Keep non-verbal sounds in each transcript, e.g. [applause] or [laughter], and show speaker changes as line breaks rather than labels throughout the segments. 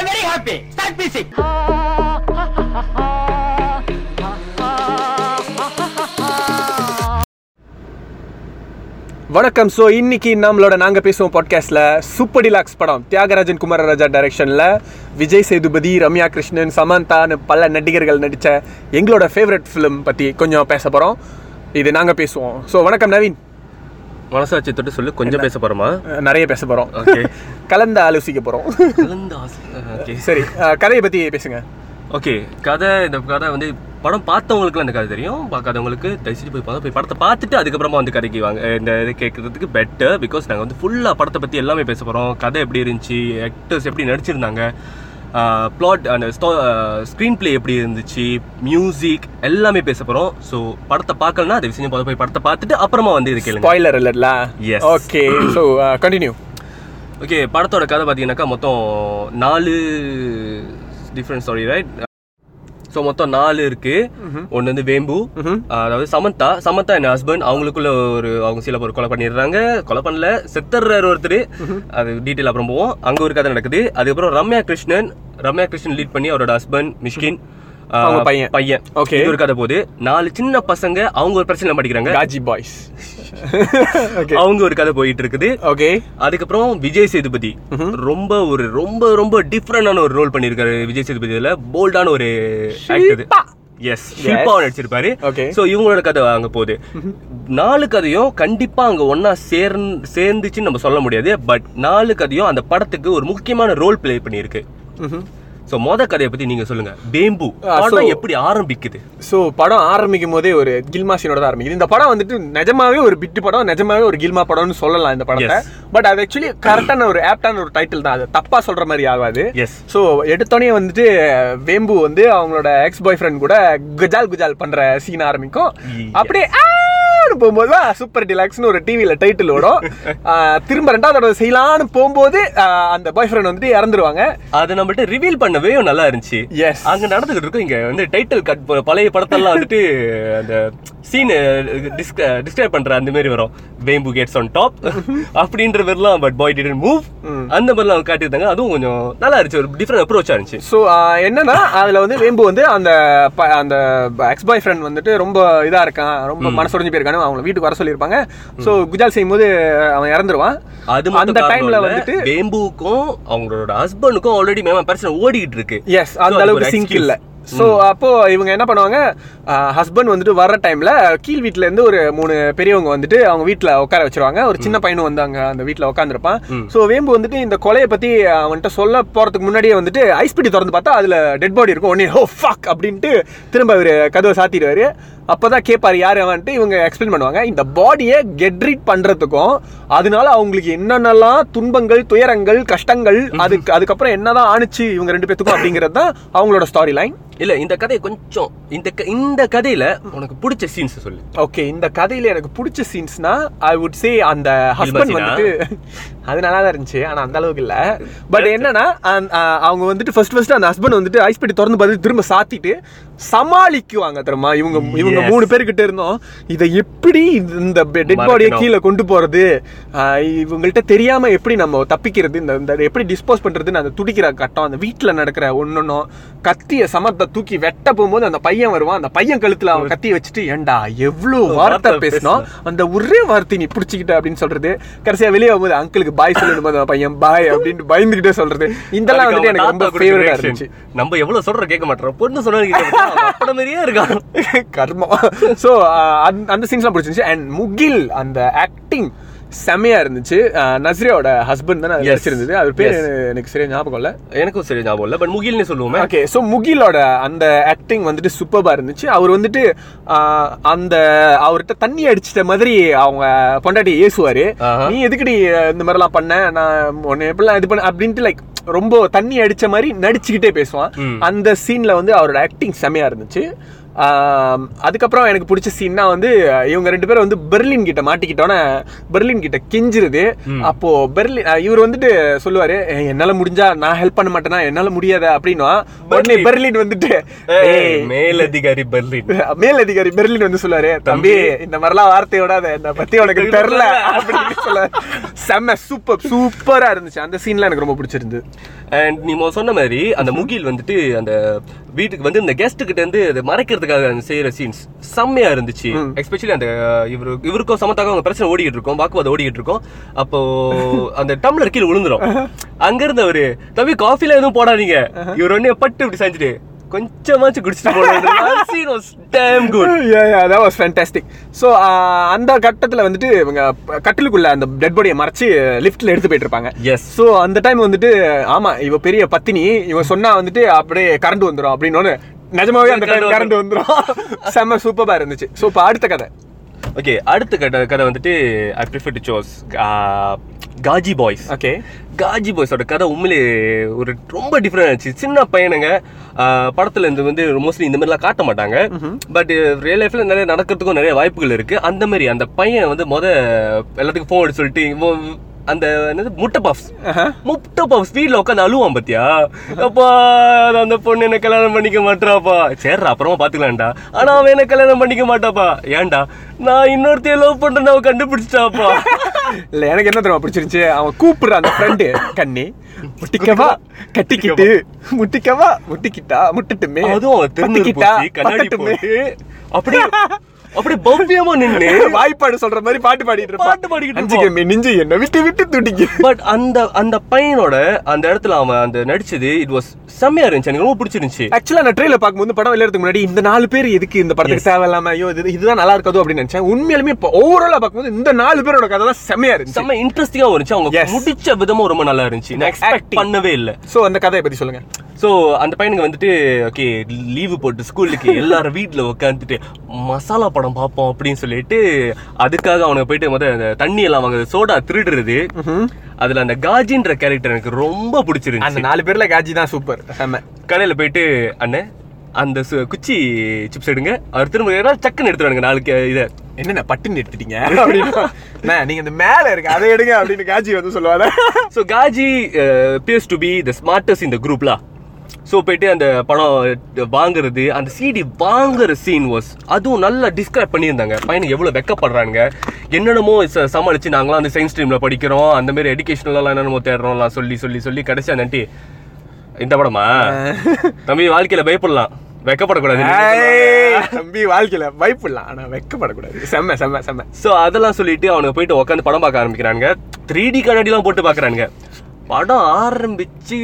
I very happy start music
வணக்கம். So இன்னைக்கு நம்மளோட நாங்கள் பேசுவோம் பாட்காஸ்ட்டில் சூப்பர் டிலாக்ஸ் படம். தியாகராஜன் குமாரராஜா டைரக்ஷனில் விஜய் சேதுபதி ரம்யா கிருஷ்ணன் சமந்தான்னு பல நடிகர்கள் நடித்த எங்களோட ஃபேவரட் ஃபிலிம் பற்றி கொஞ்சம் பேச போகிறோம் இது நாங்கள் பேசுவோம். ஸோ வணக்கம் நவீன்.
மனசாட்சி தொட்டு சொல்லு. கொஞ்சம் பேச போறோமா?
அஹ் நிறைய பேச போகிறோம்
Okay. [laughs]
கலந்து ஆலோசிக்க போகிறோம்
ஓகே
சரி கதையை பற்றி பேசுங்க.
ஓகே கதை இந்த கதை வந்து படம் பார்த்தவங்களுக்குலாம் இந்த கதை தெரியும். பார்க்காதவங்களுக்கு தயவுசெய்து போய் பார்த்து போய் படத்தை பார்த்துட்டு அதுக்கப்புறமா வந்து கதைக்கு வாங்க இந்த இது கேட்கறதுக்கு பெட்டர் பிகாஸ் நாங்கள் வந்து ஃபுல்லாக படத்தை பற்றி எல்லாமே பேச போகிறோம் கதை எப்படி இருந்துச்சு ஆக்டர்ஸ் எப்படி நடிச்சிருந்தாங்க ப்ளாட் அந்த ஸ்டோ ஸ்க்ரீன் ப்ளே எப்படி இருந்துச்சு மியூசிக் எல்லாமே பேச போகிறோம் ஸோ படத்தை பார்க்கலனா அதை விஷயம் போய் படத்தை பார்த்துட்டு அப்புறமா வந்து இது கேளுங்க.
ஸ்பாய்லர் இல்லைல்ல
Yes.
Okay so continue
okay படத்தோட கதை பார்த்தீங்கன்னாக்கா மொத்தம் நாலு டிஃப்ரெண்ட் ஸ்டோரி ரைட் ஸோ மொத்தம் நாலு இருக்கு. ஒன்று வந்து வேம்பு. அதாவது சமந்தா. சமந்தா என் ஹஸ்பண்ட் அவங்களுக்குள்ள ஒரு அவங்க சில பேர் கொலை பண்ணிடுறாங்க. கொலை பண்ணல. செத்துறாரு ஒருத்தர். அது டீட்டெயில் அப்புறம் போவோம். அங்கே ஒரு கதை நடக்குது. அதுக்கப்புறம் ரம்யா கிருஷ்ணன் ரம்யா கிருஷ்ணன் லீட் பண்ணி அவரோட ஹஸ்பண்ட் மிஷ்கின்
பையன்.
பையன்.
Okay.
இது ஒரு கதை போகுது. நாலு சின்ன பசங்க அவங்க ஒரு பிரச்சனை படிக்கிறாங்க.
காஜி பாய்ஸ். [laughs] ஓகே
அவங்க ஒரு கதை போயிட்டு இருக்குது.
ஓகே
அதுக்கப்புறம் விஜய் சேதுபதி. ரொம்ப ஒரு ரொம்ப ரொம்ப டிஃப்ரெண்டான ஒரு ரோல் பண்ணியிருக்காரு விஜய் சேதுபதி. இதுல போல்டான ஒரு ஆக்டர் எஸ் ஷில்பா நடிச்சிருப்பாரு.
Okay.
சோ இவங்களோட கதை அங்க போகுது. நாலு கதையும் கண்டிப்பா அங்க ஒன்னா சேர்ந்து சேர்ந்துச்சுன்னு நம்ம சொல்ல முடியாது. பட் நாலு கதையும் அந்த படத்துக்கு ஒரு முக்கியமான ரோல் ப்ளே பண்ணியிருக்கு. சோ மொத கதையை பத்தி நீங்க சொல்லுங்க. பேம்பு படம் எப்படி ஆரம்பிக்குது?
ஸோ படம் ஆரம்பிக்கும் போதே ஒரு கில்மா சீனோட தான் ஆரம்பிக்குது. இந்த படம் வந்துட்டு நிஜமாவே ஒரு பிட்டு படம் நிஜமாவே ஒரு கில்மா படம்னு சொல்லலாம் இந்த படத்தை. பட் அது ஆக்சுவலி கரெக்டான ஒரு ஆப்டான ஒரு டைட்டில் தான். அது தப்பா சொல்ற மாதிரி ஆகாது.
எஸ்
ஸோ எடுத்தோடனே வந்துட்டு வேம்பு வந்து அவங்களோட எக்ஸ் பாய் ஃப்ரெண்ட் கூட குஜால் குஜால் பண்ற சீன் ஆரம்பிக்கும். அப்படியே ஆன்னு போகும்போது தான் சூப்பர் டிலாக்ஸ்னு ஒரு டிவியில் டைட்டில் ஓடும். திரும்ப ரெண்டாவது தடவை செய்யலான்னு போகும்போது அந்த பாய் ஃப்ரெண்ட் வந்துட்டு இறந்துருவாங்க.
அதை நம்மகிட்ட ரிவீல் பண்ணவே நல்லா இருந்துச்சு.
எஸ்
அங்க நடந்துகிட்டு இருக்கும் இங்க வந்து டைட்டில் கட் பழைய படத்தெல்லாம் வந்துட்டு அந்த சீன் டிஸ்கிரைப் பண்ற அந்த மாதிரி வரும். வேம்பு கேட்ஸ் ஆன் டாப் அப்படின்ற மாதிரிலாம் பட் பாய் டிடன் மூவ் அந்த மாதிரிலாம் காட்டியிருந்தாங்க. அதுவும் கொஞ்சம் நல்லா இருந்துச்சு. ஒரு டிஃப்ரெண்ட் அப்ரோச்சா இருந்துச்சு.
ஸோ என்னன்னா அதுல வந்து வேம்பு வந்து அந்த அந்த எக்ஸ் பாய் ஃப்ரெண்ட் வந்துட்டு ரொம்ப இதா இருக்கான். ரொம்ப மனசுடைஞ்சு போயிருக்கானு அவங்க வீட்டுக்கு வர சொல்லியிருப்பாங்க. ஸோ குஜால் செய்யும்போது அவன் இறந்துருவான்.
அது
அந்த டைம்ல வந்துட்டு
வேம்புக்கும் அவங்களோட ஹஸ்பண்டுக்கும் ஆல்ரெடி மேம் பிரச்சனை ஓடிக்கிட்டு இருக்கு.
எஸ் அந்த அளவுக்கு சிங்க். இல்ல. ஸோ அப்போ இவங்க என்ன பண்ணுவாங்க ஹஸ்பண்ட் வந்துட்டு வர்ற டைம்ல கீழ் வீட்ல இருந்து ஒரு மூணு பெரியவங்க வந்துட்டு அவங்க வீட்ல உட்கார வச்சிருவாங்க. ஒரு சின்ன பையனும் வந்து அங்க அந்த வீட்ல உட்காந்துருப்பான் ஸோ வேம்பு வந்துட்டு இந்த கொலையை பத்தி அவன்கிட்ட சொல்ல போறதுக்கு முன்னாடியே வந்துட்டு ஐஸ் பெட்டி திறந்து பார்த்தா அதுல டெட் பாடி இருக்கும். உடனே ஓ ஃபக் அப்படின்ட்டு திரும்ப அவர் கதவை சாத்திடுவாரு. அப்பதான் கேட்பாரு யார் அவன்ட்டு? இவங்க எக்ஸ்பிளைன் பண்ணுவாங்க. இந்த பாடியை கெட் ரீட் பண்றதுக்கும் அதனால அவங்களுக்கு என்னென்னலாம் துன்பங்கள் துயரங்கள் கஷ்டங்கள் அதுக்கு அதுக்கப்புறம் என்னதான் ஆணுச்சு இவங்க ரெண்டு பேத்துக்கும் அப்படிங்கிறது தான் அவங்களோட ஸ்டாரி லைன்
இல்ல இந்த கதையை கொஞ்சம் இந்த இந்த கதையில உனக்கு பிடிச்ச சீன்ஸ் சொல்லு.
ஓகே இந்த கதையில எனக்கு பிடிச்ச சீன்ஸ்னா ஐ வுட் சே அந்த ஹஸ்பண்ட்? வந்துட்டு அது நல்லா தான் இருந்துச்சு ஆனா அந்த அளவுக்கு இல்ல. பட் என்னன்னா அவங்க வந்துட்டு ஃபர்ஸ்ட் ஃபர்ஸ்ட் அந்த ஹஸ்பண்ட் வந்துட்டு ஐஸ் பெட்டி திறந்து பார்த்து திரும்ப சாத்திட்டு சமாளிக்குவாங்க தெரியுமா? இவங்க இவங்க. மூணு பேர்கிட்ட இருந்தோம். இதை எப்படி இந்த டெட் பாடியை. கீழே கொண்டு போறது? இவங்கள்ட்ட தெரியாம எப்படி நம்ம தப்பிக்கிறது? இந்த எப்படி டிஸ்போஸ் பண்றதுன்னு அந்த துடிக்கிற கட்டம் அந்த வீட்டுல நடக்கிற ஒன்னொன்னும் கத்திய சமத்தை தூக்கி வெட்ட போகும்போது அந்த பையன் வருவான். அந்த பையன் கழுத்துல அவன் கத்திய வச்சுட்டு ஏண்டா வார்த்தை
வார்த்தை
பேசணும் அந்த ஒரே வார்த்தை நீ பிடிச்சிக்கிட்ட அப்படின்னு சொல்றது. கடைசியா வெளியே வரும்போது அங்கிளுக்கு பாய் சொல்லும் அந்த பையன் பாய் அப்படின்னு பயந்துகிட்டே சொல்றது. இதெல்லாம் வந்துட்டு எனக்கு ரொம்ப ஃபேவரட்டா. இருந்துச்சு.
நம்ம எவ்வளவு சொல்ற கேட்க மாட்டோம். பொண்ணு சொன்னா மாதிரியே இருக்கான். [laughs]
கர்மம். ஸோ அந்த சீன்ஸ்லாம் பிடிச்சிருந்துச்சு. அண்ட் முகில் அந்த ஆக்டிங் செமையா இருந்துச்சு. அஹ், நஸ்ரியாவோட ஹஸ்பண்ட் தானே
Yes.
வச்சிருந்தது அவர் பேர். எனக்கு சரியா ஞாபகம் இல்லை.
எனக்கும் சரி ஞாபகம் இல்ல பட் முகில்னு சொல்லுவோமே.
ஓகே ஸோ முகிலோட அந்த ஆக்டிங் வந்துட்டு சூப்பராக இருந்துச்சு. அவர் வந்துட்டு அந்த அவர்கிட்ட தண்ணி அடிச்சிட்ட மாதிரி அவங்க பொண்டாட்டி ஏசுவாரு. நீ எதுக்குடி இந்த மாதிரிலாம் பண்ண? நான் உன்னை எப்படிலாம் இது பண்ண? அப்படின்ட்டு லைக் ரொம்ப தண்ணி அடிச்ச மாதிரி நடிச்சுக்கிட்டே பேசுவான். அந்த சீன்ல வந்து அவரோட ஆக்டிங் செமையா இருந்துச்சு. அதுக்கப்புறம் எனக்கு பிடிச்ச சீன்னா வந்து இவங்க ரெண்டு பேரும் வந்து பெர்லின் கிட்ட மாட்டிக்கிட்டோன்னே பெர்லின் கிட்ட கெஞ்சிருது. அப்போ பெர்லின் இவர் வந்துட்டு சொல்லுவாரு "ஏய், என்னால முடிஞ்சா நான் ஹெல்ப் பண்ண மாட்டேனா? என்னால முடியாத? அப்படின்னா உடனே பெர்லின் வந்துட்டு "ஏய்,
மேலதிகாரி பெர்லின்.
மேல் அதிகாரி பெர்லின் வந்து சொல்லுவாரு தம்பி இந்த மாதிரிலாம் வார்த்தை விடாத இந்த பத்தி உனக்கு தெரியல. அப்படின்னு சொல்ல செம்ம சூப்பர் சூப்பரா இருந்துச்சு. அந்த சீன்லாம் எனக்கு ரொம்ப பிடிச்சிருந்தது.
அண்ட் நீ சொன்ன மாதிரி அந்த முகில் வந்துட்டு அந்த வீட்டுக்கு வந்து இந்த கெஸ்ட் கிட்ட இருந்து அதை மறைக்கிறதுக்காக அந்த செய்யற சீன்ஸ் செம்மையா இருந்துச்சு. எஸ்பெஷலி அந்த இவரு இவருக்கும் சமத்தாக அவங்க பிரச்சனை ஓடிக்கிட்டு இருக்கோம் வாக்குவாதம் ஓடிக்கிட்டு இருக்கோம். அப்போ அந்த டம்ளர் கீழே விழுந்துரும். அங்க இருந்து அவரு தம்பி காஃபில எதுவும் போடாதீங்க. இவர் ஒன்னே பட்டு இப்படி செஞ்சுட்டு கொஞ்சமாச்சும் குடிச்சிட்டு
ஃபேண்டாஸ்டிக் ஸோ அந்த [laughs] கட்டத்தில் வந்துட்டு இவங்க கட்டிலுக்குள்ள அந்த டெட் பாடியை மறைச்சு லிஃப்ட்ல எடுத்து போயிட்டு இருப்பாங்க
எஸ்
ஸோ அந்த டைம் வந்துட்டு ஆமா இவ பெரிய பத்தினி இவ சொன்னா வந்துட்டு அப்படியே கரண்ட் வந்துடும் அப்படின்னு நிஜமாவே அந்த டைம் கரண்ட் வந்துடும் செம்ம சூப்பரா இருந்துச்சு. ஸோ இப்போ அடுத்த கதை.
ஓகே அடுத்த கதை கதை வந்துட்டு I prefer to choose Gaji boys
okay
Gaji பாய்ஸோட கதை உண்மையிலே ஒரு ரொம்ப டிஃப்ரெண்ட் ஆச்சு சின்ன பையனுங்க படத்துல இருந்து வந்து மோஸ்ட்லி இந்த மாதிரிலாம் காட்ட மாட்டாங்க. பட் ரியல் லைஃப்ல நிறைய நடக்கிறதுக்கும் நிறைய வாய்ப்புகள் இருக்கு. அந்த மாதிரி அந்த பையன் வந்து முத எல்லாத்துக்கும் ஃபோன் சொல்லிட்டு அந்த என்னது முட்டை பஃப்ஸ் முட்டை பஃப்ஸ் வீட்ல உட்காந்து அழுவான் பாத்தியா? அப்பா அந்த பொண்ணு என்ன கல்யாணம் பண்ணிக்க மாட்டாப்பா சரிடா அப்புறமா பாத்துக்கலாம்டா. ஆனா அவன் என்ன கல்யாணம் பண்ணிக்க மாட்டாப்பா. ஏன்டா? நான் இன்னொருத்தைய லவ் பண்றேன்னு அவன் கண்டுபிடிச்சிட்டாப்பா.
இல்ல எனக்கு என்ன தெரியுமா பிடிச்சிருந்துச்சு? அவன் கூப்பிடுற அந்த ஃப்ரெண்டு கண்ணி முட்டிக்கவா? கட்டிக்கிட்டு முட்டிக்கவா? முட்டிக்கிட்டா? முட்டுட்டுமே?
அதுவும் பூசி, கண்ணாடி. போட்டு அப்படியே அப்படியே பவ்யமா நின்னு
வாய்ப்பாடு சொல்ற மாதிரி பாட்டு பாடிட்டு.
பாட்டு பாடிக்கிட்டு
நெஞ்சு என்ன விட்டு விட்டு துடிக்கு.
பட் அந்த அந்த பையனோட அந்த இடத்துல அவன் அந்த நடிச்சது இட் வாஸ் செம்மையா இருந்துச்சு. எனக்கு ரொம்ப பிடிச்சிருந்துச்சு.
ஆக்சுவலா நான் ட்ரெயிலர் பார்க்கும்போது படம் வெளியறதுக்கு முன்னாடி இந்த நாலு பேர் எதுக்கு இந்த படத்துக்கு தேவையில்லாம ஐயோ இது இதுதான் நல்லா இருக்காதோ அப்படின்னு நினைச்சேன். உண்மையாலுமே இப்போ ஓவராலா பார்க்கும்போது இந்த நாலு பேரோட கதை தான் செம்மையா இருந்துச்சு.
செம்ம இன்ட்ரெஸ்டிங்கா இருந்துச்சு. அவங்க. முடிச்ச விதமும் ரொம்ப நல்லா இருந்துச்சு. நான் எக்ஸ்பெக்ட். பண்ணவே இல்லை.
சோ அந்த கதையை பத்தி சொல்லுங்க.
ஸோ அந்த பையனுக்கு வந்துட்டு ஓகே லீவு போட்டு ஸ்கூலுக்கு எல்லாரும் வீட்டில் உட்காந்துட்டு மசாலா படம் பார்ப்போம் அப்படின்னு சொல்லிட்டு அதுக்காக அவனுக்கு போயிட்டு முத அந்த தண்ணி எல்லாம் வாங்க சோடா திருடுறது. அதுல அந்த காஜின்ற கேரக்டர் எனக்கு ரொம்ப
அந்த
பிடிச்சிருந்துச்சு
நாலு பேர்ல காஜி தான் சூப்பர்
கடையில போயிட்டு அண்ணே அந்த குச்சி சிப்ஸ் எடுங்க. அவர் திரும்ப சக்குன்னு எடுத்துருவாங்க நாளைக்கு இதை.
என்னென்ன பட்டுன்னு எடுத்துட்டீங்க? அப்படின்னு. நீங்க இந்த மேல இருக்கு அதை எடுங்க அப்படின்னு காஜி வந்து சொல்லுவாங்க
so Gaji appears to be the smartest இந்த குரூப்லா ஸோ போயிட்டு அந்த படம் வாங்குறது அந்த சிடி வாங்குற சீன் வாஸ் அதுவும் நல்லா டிஸ்கிரைப் பண்ணியிருந்தாங்க. பையனுக்கு எவ்வளோ வெக்கப்படுறாங்க என்னென்னமோ ச- சமாளிச்சு நாங்களாம் அந்த சயின்ஸ் ஸ்ட்ரீமில் படிக்கிறோம். அந்த மாதிரி எஜுகேஷனலாம் என்னென்னமோ தேடுறோம்லாம் சொல்லி சொல்லி சொல்லி கடைசியா நட்டி இந்த படமா? [laughs] தம்பி வாழ்க்கையில பயப்படலாம். வெக்கப்படக்கூடாது
தம்பி வாழ்க்கையில பயப்படலாம். ஆனா வெக்கப்படக்கூடாது. செம்ம செம்ம செம்ம.
ஸோ அதெல்லாம் சொல்லிட்டு அவனுக்கு போயிட்டு உட்காந்து படம் பார்க்க ஆரம்பிக்கிறானுங்க. த்ரீ டி கண்ணாடிலாம் போட்டு பார்க்கறானுங்க. படம் ஆரம்பிச்சு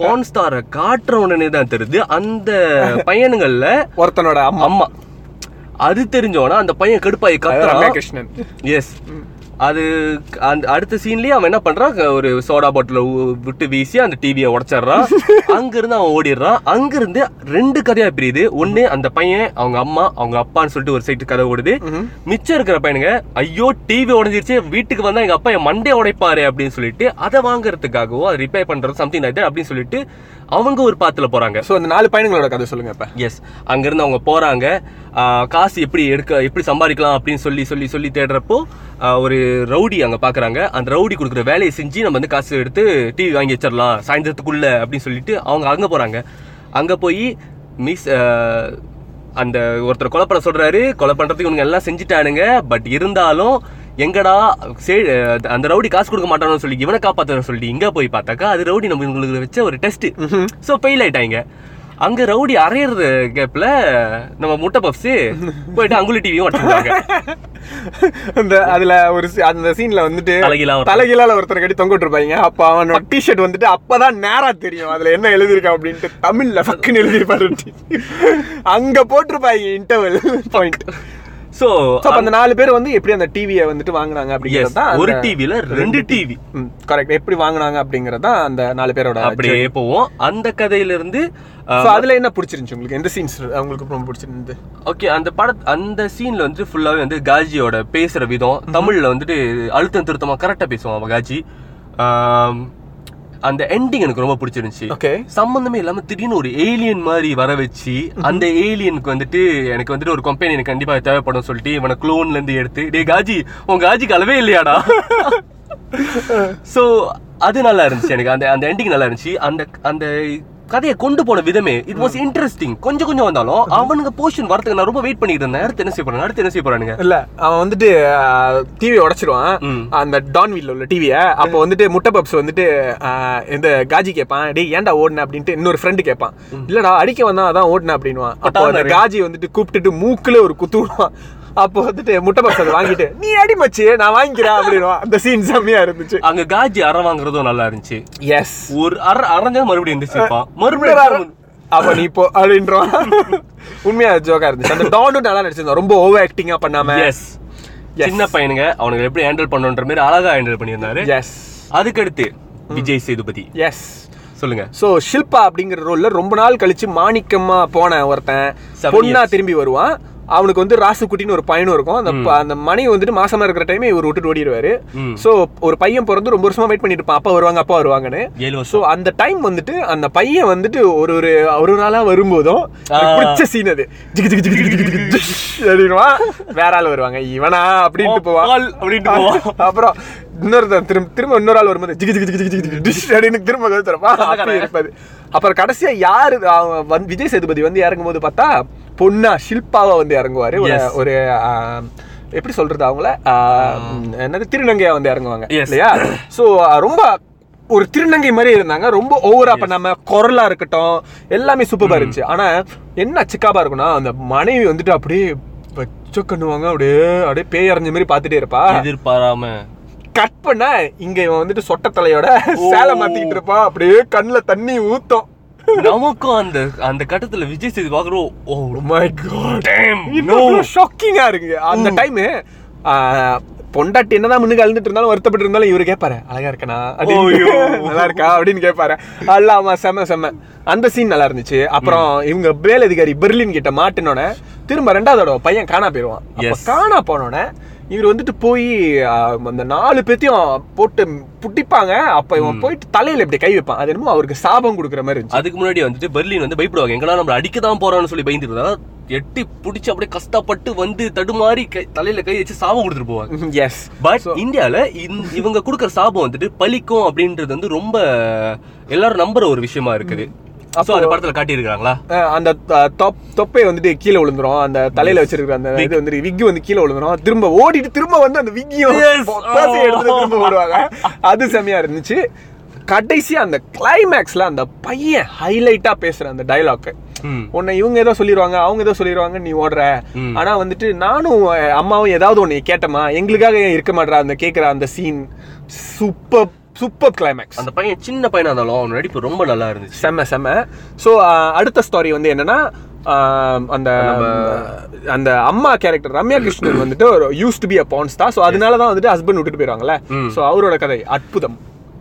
பான் ஸ்டாரை காட்டுற உடனே தான் தெரியுது. அந்த பையனுங்கள்ல
ஒருத்தனோட அம்மா.
அது தெரிஞ்சவனா அந்த பையன் கடுப்பாயி கத்துறான்
கிருஷ்ணன்
எஸ் அது அந்த அடுத்த சீன்லயே அவன் என்ன பண்றான்? ஒரு சோடா பாட்டில விட்டு வீசி அந்த டிவியை உடைச்சிடுறான். [laughs] அங்க இருந்து அவன் ஓடிடுறான். அங்க இருந்து ரெண்டு கதையா பிரியுது. ஒண்ணு அந்த பையன் அவங்க அம்மா அவங்க அப்பான்னு சொல்லிட்டு ஒரு சைட்டு கதை ஓடுது. மிச்சம் இருக்கிற பையனுங்க ஐயோ டிவி உடஞ்சிருச்சு வீட்டுக்கு வந்தா எங்க அப்பா என் மண்டே உடைப்பாரு அப்படின்னு சொல்லிட்டு அதை வாங்குறதுக்காகவோ அதை ரிப்பேர் பண்றது சம்திங் அப்படின்னு சொல்லிட்டு அவங்க ஒரு பாத்துல போறாங்க.
சோ அந்த நாலு பையனுங்களோட கதை சொல்லுங்க இப்ப.
எஸ் அங்கிருந்து அவங்க போறாங்க. ஆஹ் காசு எப்படி எடுக்க எப்படி சம்பாதிக்கலாம் அப்படின்னு சொல்லி சொல்லி சொல்லி தேடுறப்போ ஒரு ரவுடி அங்க பாக்குறாங்க. அந்த ரவுடி கொடுக்குற வேலையை செஞ்சு நம்ம வந்து காசு எடுத்து டிவி வாங்கி வச்சிடலாம் சாயந்தரத்துக்குள்ள அப்படின்னு சொல்லிட்டு அவங்க அங்க போறாங்க. அங்க போய் மிஸ் அந்த ஒருத்தர் கொலை பண்ண சொல்றாரு. கொலை பண்றதுக்கு இவங்க எல்லாம் செஞ்சுட்டானுங்க. பட் இருந்தாலும் எங்கடா சே அந்த ரவுடி காசு கொடுக்க மாட்டானு சொல்லி இவனை காப்பாத்துறன்னு சொல்லி இங்க போய் பார்த்தாக்கா அது ரவுடி நம்ம இவங்களுக்கு வச்ச ஒரு டெஸ்ட் ஸோ ஃபெயில் ஆயிட்டாங்க. அங்க ரவுடி அரையிறது கேப்ல நம்ம முட்டை பப்ஸ் போயிட்டு அங்குலி டிவியும் வச்சிருக்காங்க [laughs]
அந்த அதுல ஒரு அந்த சீன்ல வந்துட்டு. தலைகீழால ஒருத்தர் கட்டி தொங்கிட்டு இருப்பாங்க அப்ப அவனோட டிஷர்ட் வந்துட்டு அப்பதான் நேரா தெரியும். அதுல என்ன எழுதியிருக்கான் அப்படின்ட்டு தமிழ்ல ஃபக்குன்னு எழுதியிருப்பாரு அங்க போட்டிருப்பாங்க இன்டர்வல் பாயிண்ட்
ஸோ
சோ அந்த நாலு பேர் வந்து எப்படி அந்த டிவியை வந்துட்டு வாங்குனாங்க அப்படிங்கிறது தான்
ஒரு டிவில ரெண்டு டிவி
கரெக்ட் எப்படி வாங்குனாங்க அப்படிங்கறது தான் அந்த நாலு பேரோட
அப்படியே போவோம். அந்த கதையில இருந்து
சோ அதுல என்ன பிடிச்சிருந்துச்சு உங்களுக்கு? எந்த சீன்ஸ் உங்களுக்கு ரொம்ப பிடிச்சிருந்தது?
ஓகே அந்த பட அந்த சீன்ல வந்து ஃபுல்லாவே வந்து காஜியோட பேசுற விதம் தமிழ்ல வந்துட்டு அழுத்தம் திருத்தமா கரெக்டா பேசுவான் காஜி. அந்த எண்டிங் எனக்கு ரொம்ப பிடிச்சிருந்துச்சு.
ஓகே
சம்பந்தமே இல்லாம திடீர்னு ஒரு ஏலியன் மாதிரி வர வச்சு அந்த ஏலியனுக்கு வந்துட்டு எனக்கு வந்துட்டு ஒரு கம்பெனி எனக்கு கண்டிப்பா தேவைப்படும் சொல்லிட்டு இவனை க்ளோன்ல இருந்து எடுத்து டே காஜி உன் காஜிக்கு அளவே இல்லையாடா? [laughs] சோ அது நல்லா இருந்துச்சு எனக்கு. அந்த அந்த எண்டிங் நல்லா இருந்துச்சு. அந்த அந்த கதையை கொண்டு போன விதமே இட் வாஸ் இன்ட்ரெஸ்டிங் கொஞ்சம் கொஞ்சம் வந்தாலும் அவனுங்க போர்ஷன் வரதுக்கு நான் ரொம்ப வெயிட் பண்ணிட்டு இருந்தேன். அடுத்து என்ன செய்ய போறாங்க அடுத்து என்ன செய்ய போறானுங்க?
இல்ல அவன் வந்துட்டு டிவி உடைச்சிருவான். அந்த டான் வீல்ல உள்ள டிவிய அப்போ வந்துட்டு முட்டை பப்ஸ் வந்துட்டு இந்த காஜி கேட்பான். டேய் ஏன்டா ஓடுன? அப்படின்ட்டு இன்னொரு ஃப்ரெண்டு கேட்பான். இல்லடா அடிக்க வந்தா அதான் ஓடுன அப்படின்வான் அப்போ அந்த காஜி வந்துட்டு கூப்பிட்டுட்டு மூக்குல ஒரு குத்து விடுவான். அப்போ வந்துட்டு முட்டை அதை வாங்கிட்டு நீ அடி மச்சி நான் வாங்கிக்கிறேன் அப்படின்வான் அந்த சீன் செம்மையா இருந்துச்சு.
அங்க காஜி அற வாங்குறதும் நல்லா இருந்துச்சு.
எஸ்
ஒரு அற அரைஞ்சா மறுபடியும் எந்திரிச்சிருப்பான் மறுபடியும்
அப்ப நீ இப்போ அப்படின்றான் உண்மையா ஜோக்கா இருந்துச்சு. அந்த டானும் நல்லா நடிச்சிருந்தான் ரொம்ப ஓவர் ஆக்டிங்கா பண்ணாம
எஸ் சின்ன பையனுங்க. அவனுக்கு எப்படி ஹேண்டில் பண்ணுன்ற மாதிரி அழகா ஹேண்டில் பண்ணியிருந்தாரு.
எஸ்
அதுக்கடுத்து விஜய் சேதுபதி.
எஸ்
சொல்லுங்க.
சோ ஷில்பா அப்படிங்கிற ரோல்ல ரொம்ப நாள் கழிச்சு மாணிக்கமா போன ஒருத்தன். பொண்ணா திரும்பி வருவான். அவனுக்கு வந்து ராசுக்குட்டின்னு ஒரு பையனும் இருக்கும் அந்த அந்த மனைவி வந்துட்டு மாசமா இருக்கிற டைம் இவர் விட்டுட்டு ஓடிடுவாரு. சோ ஒரு பையன் பிறந்து ரொம்ப வருஷமா வெயிட் பண்ணிட்டு இருப்பான் அப்பா வருவாங்க அப்பா வருவாங்கன்னு சோ அந்த டைம் வந்துட்டு அந்த பையன் வந்துட்டு ஒரு ஒரு ஒரு நாளா வரும்போதும். பிடிச்ச சீன் அது அப்படின்னுவான் வேற ஆள் வருவாங்க இவனா அப்படின்ட்டு போவான்
அப்படின்ட்டு.
அப்புறம் இன்னொருத்தன் திரும்ப திரும்ப இன்னொரு ஆள் வரும்போது ஜிகு ஜிகு ஜிகு ஜிகு அப்படின்னு திரும்ப கழுத்து திறப்பான் அப்படி இருப்பாது அப்புறம் கடைசியா யாரு விஜய் சேதுபதி வந்து இறங்கும் போது பார்த்தா பொண்ணா ஷில்பாவா வந்து இறங்குவாரு. ஒரு எப்படி சொல்றது அவங்கள? என்னது? திருநங்கையா வந்து இறங்குவாங்க. இல்லையா? சோ ரொம்ப ஒரு திருநங்கை மாதிரி இருந்தாங்க. ரொம்ப ஓவரா பண்ணாம குரலா இருக்கட்டும் எல்லாமே சூப்பரா இருந்துச்சு. ஆனா என்ன சிக்காபா இருக்கும்னா அந்த மனைவி வந்துட்டு அப்படியே பச்சை கண்ணுவாங்க. அப்படியே அப்படியே பேய் அரைஞ்ச மாதிரி பார்த்துட்டே இருப்பா.
எதிர்பாராம.
கட் பண்ண இங்க இவன் வந்துட்டு சொட்ட தலையோட சேலை மாத்திக்கிட்டு இருப்பான் அப்படியே கண்ணுல தண்ணி ஊத்தும்.
நமக்கும் அந்த அந்த கட்டத்துல விஜய் சேது பாக்குறோம் ஓ
மை காட் இன்னும் ஷாக்கிங்கா இருக்கு. அந்த டைம் பொண்டாட்டி என்னதான் முன்னுக்கு அழுந்துட்டு இருந்தாலும் வருத்தப்பட்டு இருந்தாலும் இவரு கேட்பாரு அழகா இருக்கனா. [laughs] நல்லா இருக்கா? அப்படின்னு கேட்பாரு அல்ல ஆமா செம்ம செம்ம அந்த சீன் நல்லா இருந்துச்சு. அப்புறம் இவங்க மேல் அதிகாரி பெர்லின் கிட்ட மாட்டினோட திரும்ப ரெண்டாவது தடவை பையன் காணா
Yes.
காணா போனோட இவர் வந்துட்டு போய் அந்த நாலு பேத்தையும் போட்டு புட்டிப்பாங்க. அப்ப இவன் போயிட்டு தலையில இப்படி கை வைப்பான். அது என்னமோ அவருக்கு சாபம் கொடுக்குற மாதிரி இருந்துச்சு.
அதுக்கு முன்னாடி வந்துட்டு பெர்லின் வந்து பயப்படுவாங்க. எங்கெல்லாம் நம்மள அடிக்க தான் போறான்னு சொல்லி பயந்துட்டு இருந்தா எட்டி புடிச்சு அப்படியே கஷ்டப்பட்டு வந்து தடுமாறி கை தலையில கை வச்சு சாபம் கொடுத்துட்டு போவாங்க.
எஸ்
பட் இந்தியால இந்த- இவங்க கொடுக்குற சாபம் வந்துட்டு பலிக்கும் அப்படின்றது வந்து ரொம்ப எல்லாரும் நம்புற ஒரு விஷயமா இருக்குது. அப்போ அந்த படத்துல காட்டியிருக்காங்களா
அந்த தொப் தொப்பை வந்துட்டு கீழே விழுந்துரும். அந்த தலையில வச்சிருக்கிற அந்த இது வந்து விக்கி வந்து கீழே விழுந்துரும். திரும்ப ஓடிட்டு திரும்ப வந்து அந்த விக்கியும் எடுத்துட்டு திரும்ப ஓடுவாங்க. அது செமையா இருந்துச்சு. கடைசி அந்த கிளைமேக்ஸ்ல அந்த பையன் ஹைலைட்டா பேசுற அந்த டைலாக் உன்னை இவங்க ஏதோ சொல்லிடுவாங்க அவங்க ஏதோ சொல்லிடுவாங்க நீ ஓடுற. ஆனா வந்துட்டு நானும் அம்மாவும் ஏதாவது ஒண்ணு கேட்டமா? எங்களுக்காக இருக்க மாட்டா அந்த கேக்குற அந்த சீன் சூப்பர் சூப்பர் கிளைமேக்ஸ்
அந்த பையன் சின்ன பையனா இருந்தாலும் அவன் நடிப்பு ரொம்ப நல்லா இருந்துச்சு.
செம்ம செம்ம. ஸோ அடுத்த ஸ்டாரி வந்து என்னன்னா அந்த அந்த அம்மா கேரக்டர் ரம்யா கிருஷ்ணன் வந்துட்டு ஒரு use to be a fans தான் ஸோ அதனால தான் வந்துட்டு ஹஸ்பண்ட் விட்டுட்டு போயிடுவாங்கல்ல. ஸோ அவரோட கதை அற்புதம்.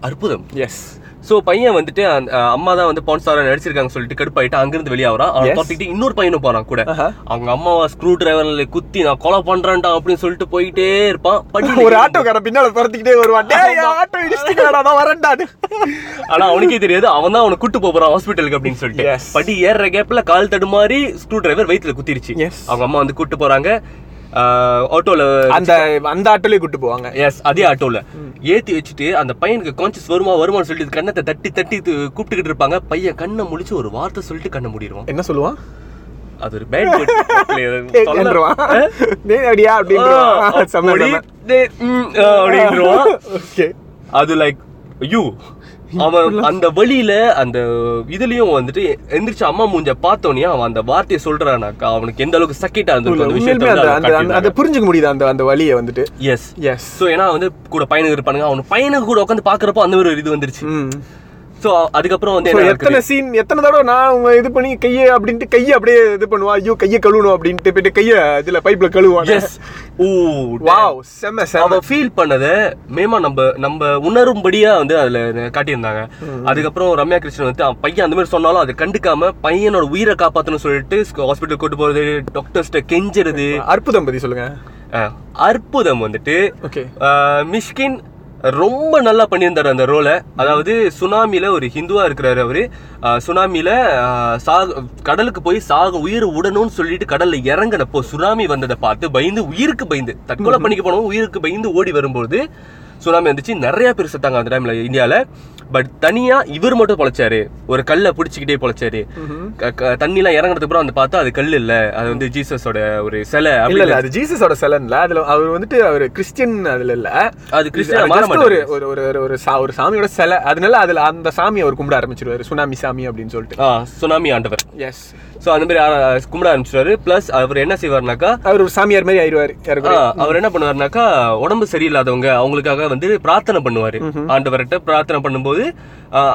அற்புதம்.
எஸ்
சோ பையன் வந்துட்டு அந்த அம்மா தான் வந்து பான் ஸ்டாரா நடிச்சிருக்காங்க சொல்லிட்டு கடுப்பாயிட்டு அங்கிருந்து வெளியே வரான். அவன். பார்த்துக்கிட்டு இன்னொரு பையனும் போறான் கூட. அவங்க அம்மாவை ஸ்க்ரூ டிரைவர்ல குத்தி நான் கொலை பண்றேன்டா அப்படின்னு சொல்லிட்டு போயிட்டே இருப்பான். படியில
ஒரு ஆட்டோக்காரன் பின்னால துரத்திக்கிட்டே வருவான். ஆட்டோ இடிச்சிட்டீங்கடா நான் வரேன்டான்னு.
ஆனா அவனுக்கே தெரியாது. அவன் தான் அவனை கூட்டு போறான் ஹாஸ்பிட்டலுக்கு அப்படின்னு சொல்லிட்டு. படி ஏறுற கேப்ல கால் தடுமாறி ஸ்க்ரூ டிரைவர் வயித்துல குத்திருச்சு. அவங்க அம்மா வந்து கூட்டு போறாங்க. ஆட்டோல
அந்த அந்த ஆட்டோலயே கூட்டு போவாங்க.
எஸ் அதே ஆட்டோல ஏத்தி வச்சுட்டு அந்த பையனுக்கு கான்சியஸ் வருமா வருமான்னு சொல்லிட்டு கண்ணத்தை தட்டி தட்டி கூப்பிட்டுக்கிட்டு இருப்பாங்க. பையன் கண்ணை முழிச்சு ஒரு வார்த்தை சொல்லிட்டு கண்ணை மூடிடுவான்.
என்ன சொல்லுவான்?
அது ஒரு பேட் அது [laughs] லைக் ஐயோ [laughs] [laughs] அவன் அந்த வழியில அந்த இதுலயும் வந்துட்டு எந்திரிச்சு அம்மா மூஞ்ச பார்த்தோன்னே அவன் அந்த வார்த்தையை சொல்றானாக்கா அவனுக்கு எந்த அளவுக்கு சக்கிட்டா இருந்திருக்கும் அந்த விஷயத்த
அதை புரிஞ்சுக்க முடியுது அந்த அந்த வழியை வந்துட்டு?
எஸ்
எஸ்
சோ ஏன்னா வந்து கூட பையனுக்கு இருப்பானுங்க. அவன் பையனுக்கு கூட உட்காந்து பாக்குறப்போ அந்த ஒரு இது வந்துருச்சு. சோ அதுக்கப்புறம் வந்து
எத்தனை? சீன் எத்தனை தடவை நான் உங்க இது பண்ணி கையை அப்படின்ட்டு கையை அப்படியே இது பண்ணுவா? ஐயோ கையை கழுவணும் அப்படின்ட்டு போயிட்டு கையை இதுல பைப்ல கழுவான்
Yes. ஓ
வாவ் செம்ம
அவன் ஃபீல் பண்ணத மேமா நம்ம நம்ம உணரும்படியா வந்து அதுல காட்டியிருந்தாங்க. அதுக்கப்புறம் ரம்யா கிருஷ்ணன் வந்து அவன் பையன் அந்த மாதிரி சொன்னாலும் அதை கண்டுக்காம பையனோட உயிரை காப்பாத்தணும்னு சொல்லிட்டு ஹாஸ்பிட்டல் கூட்டு போறது டாக்டர்ஸ்ட கெஞ்சுறது.
அற்புதம் பத்தி சொல்லுங்க.
அற்புதம் வந்துட்டு
ஓகே
மிஷ்கின் ரொம்ப நல்லா பண்ணியிருந்தாரு அந்த ரோலை. அதாவது சுனாமில ஒரு ஹிந்துவா இருக்கிறாரு அவரு. ஆஹ் சாக கடலுக்கு போய் சாக உயிர் விடணும்னு சொல்லிட்டு கடல்ல இறங்கினப்போ சுனாமி வந்ததை பார்த்து பயந்து உயிருக்கு பயந்து தற்கொலை பண்ணிக்க போனவங்க உயிருக்கு பயந்து ஓடி வரும்போது சுனாமி வந்துச்சு. நிறைய பேர் செத்தாங்க அந்த டைம்ல இந்தியால. பட் தனியா இவர் மட்டும் பொழைச்சாரு. ஒரு கல்லை பிடிச்சிக்கிட்டே பொழைச்சாரு. தண்ணிலாம் இறங்குனதுக்கு அப்புறம் வந்து பார்த்தா அது கல் இல்ல. அது வந்து ஜீசஸோட ஒரு சிலை
இல்ல அது ஜீசஸோட செலன்ல. அதுல அவர் வந்துட்டு அவர் கிறிஸ்டியன் அதுல இல்ல.
அது கிறிஸ்டியனா.
ஒரு ஒரு ஒரு ஒரு- ஒரு சாமியோட சிலை. அதனால அதுல அந்த சாமி அவர் கும்பிட ஆரம்பிச்சிருவாரு. சுனாமி சாமி அப்படின்னு சொல்லிட்டு.
சுனாமி ஆண்டவர்.
எஸ்
ஸோ அந்த மாதிரி கும்பிட ஆரம்பிச்சிட்டாரு ப்ளஸ் அவர் என்ன செய்வார்னாக்கா
அவர் ஒரு சாமியார் மாதிரி ஆயிடுவாரு
அவர் என்ன பண்ணுவாருனாக்கா உடம்பு சரியில்லாதவங்க அவங்களுக்காக வந்து பிரார்த்தனை பண்ணுவாரு. ஆண்டவர்கிட்ட பிரார்த்தனை பண்ணும்போது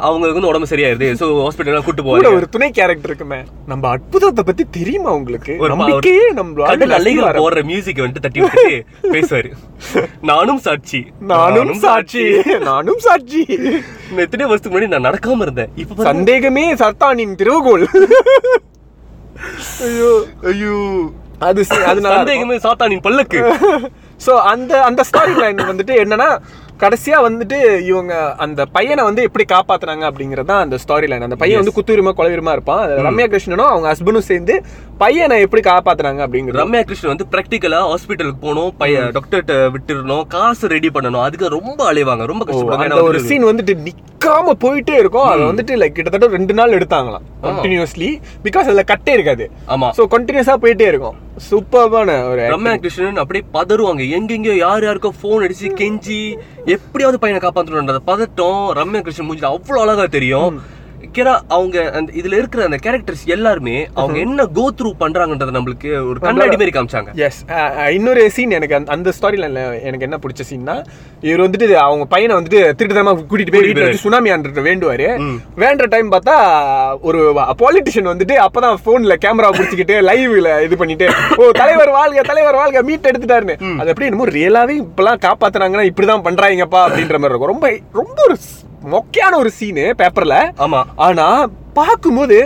அவங்களுக்கு வந்து உடம்பு சரியாயிருது. ஸோ ஹாஸ்பிட்டல்லாம் கூட்டு
கூட
போவாரு.
ஒரு துணை கேரக்டர் இருக்குமே. நம்ம அற்புதத்தை பத்தி தெரியுமா உங்களுக்கு?
ஒரு
நம்பிக்கையே நம்ம
போடுற மியூசிக் வந்துட்டு தட்டி விட்டுட்டு பேசுவாரு. நானும் சாட்சி.
நானும் சாட்சி. நானும் சாட்சி.
எத்தனை வருஷத்துக்கு முன்னாடி நான் நடக்காம இருந்தேன். இப்ப.
சந்தேகமே சர்த்தானின் திருவுகோள். ஐயோ
ஐயோ.
அது அதனால
சந்தேகமே சாத்தானின் பல்லக்கு. [laughs]
சோ அந்த அந்த ஸ்டாரி லைன் வந்துட்டு என்னன்னா கடைசியா வந்துட்டு இவங்க அந்த பையனை வந்து எப்படி காப்பாத்துனாங்க அப்படிங்கறது அந்த ஸ்டாரி லைன் அந்த பையன் வந்து குத்துரிமை கொலையுரிமா இருப்பான். ரம்யா கிருஷ்ணனும் அவங்க ஹஸ்பண்டும் சேர்ந்து பையனை எப்படி காப்பாத்துனாங்க அப்படிங்கிறது.
ரம்யா கிருஷ்ணன் வந்து பிராக்டிக்கலா ஹாஸ்பிட்டலுக்கு போகணும் பையன் டாக்டர்கிட்ட விட்டுறணும் காசு ரெடி பண்ணணும். அதுக்கு ரொம்ப அலைவாங்க ரொம்ப ஏன்னா
ஒரு சீன் வந்துட்டு நிக்காம போயிட்டே இருக்கும். அது வந்துட்டு லைக் கிட்டத்தட்ட ரெண்டு நாள் எடுத்தாங்களாம். கண்டினியூஸ்லி பிகாஸ் அதுல கட்டே இருக்காது.
ஆமா.
சோ கண்டினியூஸா போயிட்டே இருக்கும். சூப்பர்பான ஒரு
ரம்யா கிருஷ்ணன் அப்படியே பதறுவாங்க. எங்கெங்கயோ யார் யாருக்கோ ஃபோன் அடிச்சு கெஞ்சி எப்படியாவது பையனை காப்பாற்றணுன்ற பதட்டம் ரம்யா கிருஷ்ணன் மூஞ்சில அவ்வளவு அழகா தெரியும். கிரா அவங்க அந்த இதுல இருக்கிற அந்த கேரக்டர்ஸ் எல்லாருமே அவங்க என்ன கோ த்ரூ பண்றாங்கன்றத நம்மளுக்கு ஒரு கண்ணாடி மாதிரி காமிச்சாங்க.
எஸ் இன்னொரு சீன் எனக்கு அந்த- அந்த ஸ்டாரி லைன்ல எனக்கு என்ன பிடிச்ச சீன்னா இவர் வந்துட்டு அவங்க பையனை வந்துட்டு திருட்டுத்தனமா கூட்டிட்டு போய் வீட்டுல வச்சு சுனாமி ஆண்டு வேண்டுவாரு. வேண்ட டைம் பார்த்தா ஒரு பாலிட்டிஷியன் வந்துட்டு அப்பதான் போன்ல கேமரா பிடிச்சிக்கிட்டு லைவ்ல இது பண்ணிட்டு ஓ தலைவர் வாழ்க தலைவர் வாழ்க மீட் எடுத்துட்டாருன்னு. அது எப்படி என்னமோ ரியலாவே இப்பெல்லாம் காப்பாத்துனாங்கன்னா இப்படிதான் பண்றாங்கப்பா அப்படின்ற மாதிரி இருக்கும். ரொம்ப ரொம்ப ஒரு மொக்கையான ஒரு சீனு பேப்பர்ல
ஆமா.
ஆனா பார்க்கும்போது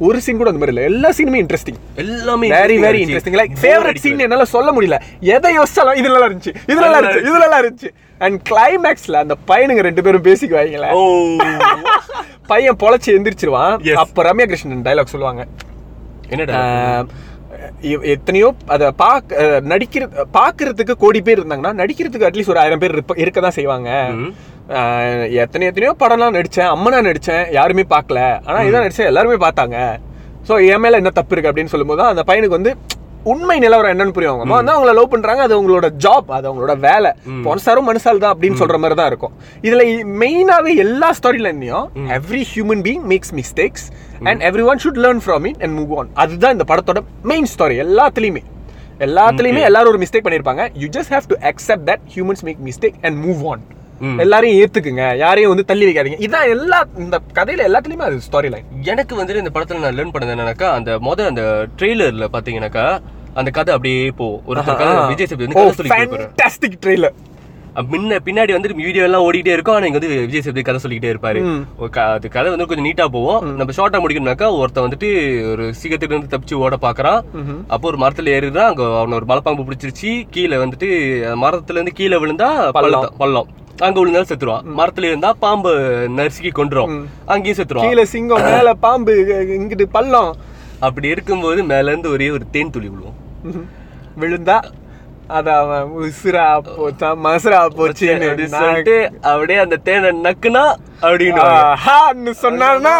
ஒரு சீன் கூட அந்த மாதிரி இல்ல. எல்லா சீனுமே இன்ட்ரெஸ்டிங்
எல்லாமே
very very interesting. Like favourite scene என்னால சொல்ல முடியல. எதை யோசிச்சாலும் இது நல்லா இருந்துச்சு. இது நல்லா இருந்துச்சு. இது நல்லா இருந்துச்சு. அண்ட் கிளைமேக்ஸ்ல அந்த பையனுங்க ரெண்டு பேரும் பேசிக்குவாங்களே பையன் பொழைச்சு எந்திரிச்சிருவான். அப்ப ரம்யா கிருஷ்ணன் டைலாக் சொல்லுவாங்க.
என்னடா
எத்தனையோ அத அஹ், நடிக்கிற பாக்குறதுக்கு கோடி பேர் இருந்தாங்கன்னா நடிக்கிறதுக்கு அட்லீஸ்ட் ஒரு ஆயிரம் பேர் இருக்க தான் செய்வாங்க. எத்தனை எத்தனையோ படம்லாம் நடிச்சேன் அம்மனா நடிச்சேன் யாருமே பார்க்கல. ஆனா இதான் நடிச்சேன் எல்லாருமே பார்த்தாங்க. சோ என் மேல என்ன தப்பு இருக்கு அப்படின்னு சொல்லும்போது அந்த பையனுக்கு வந்து உண்மை நிலவரம் என்னன்னு புரியும். அவங்க அம்மா வந்து அவங்கள லவ் பண்றாங்க அது அவங்களோட ஜாப் அது அவங்களோட வேலை. பொன்சாரும் மனுஷால் தான் அப்படின்னு சொல்ற மாதிரி தான் இருக்கும். இதுல மெயினாவே எல்லா story லைன்லயும் every human being makes mistakes and every one should learn from it and move on அதுதான் இந்த படத்தோட மெயின் ஸ்டோரி எல்லாத்துலயுமே. எல்லாத்துலயுமே எல்லாரும் ஒரு மிஸ்டேக் பண்ணிருப்பாங்க you just have to accept that humans make mistake and move on. எல்லாரையும் ஏத்துக்குங்க யாரையும் வந்து தள்ளி வைக்காதீங்க. இதான் எல்லா இந்த கதையில எல்லாத்துலயுமே அது ஸ்டோரி லைன்
எனக்கு வந்துட்டு இந்த படத்துல நான் லேர்ன் பண்ணது என்னன்னாக்கா அந்த மொத அந்த ட்ரெய்லர்ல பாத்தீங்கன்னாக்கா அந்த கதை அப்படியே போ ஒருத்தர் கதை விஜய் சேதுபதி வந்து கதை இருப்பாரு.
ஃபேண்டாஸ்டிக் ட்ரெய்லர்
முன்ன பின்னாடி வந்து வீடியோ எல்லாம் ஓடிட்டே இருக்கும் ஆனா இங்க வந்து விஜய் சேதுபதி கதை சொல்லிக்கிட்டே இருப்பாரு. ஒரு அது கதை வந்து கொஞ்சம் நீட்டா போவோம் நம்ம ஷார்ட்டா முடிக்கணும்னாக்கா ஒருத்தன் வந்துட்டு ஒரு சீக்கிரத்துல இருந்து தப்பிச்சு ஓட பாக்குறான். அப்போ ஒரு மரத்துல ஏறிதான் அங்க அவன ஒரு மலைப்பாம்பு பிடிச்சிருச்சு கீழே வந்துட்டு மரத்துல இருந்து கீழே விழுந்தா பள்ளம். பள்ளம். அங்க விழுந்தாலும் செத்துருவான் மரத்துல இருந்தா பாம்பு நறுக்கி கொண்டுரும் அங்கேயும் செத்துருவான்
கீழே சிங்கம் மேல பாம்பு இங்கிட்டு பள்ளம்.
அப்படி இருக்கும்போது மேல இருந்து ஒரே ஒரு தேன் துளி விழுவும்.
விழுந்தா அத அவன் உசுரா போச்சா மசுரா
அப்படி சொல்லிட்டு அப்படியே அந்த தேனை நக்குனா அப்படின்னு
சொன்னான்னா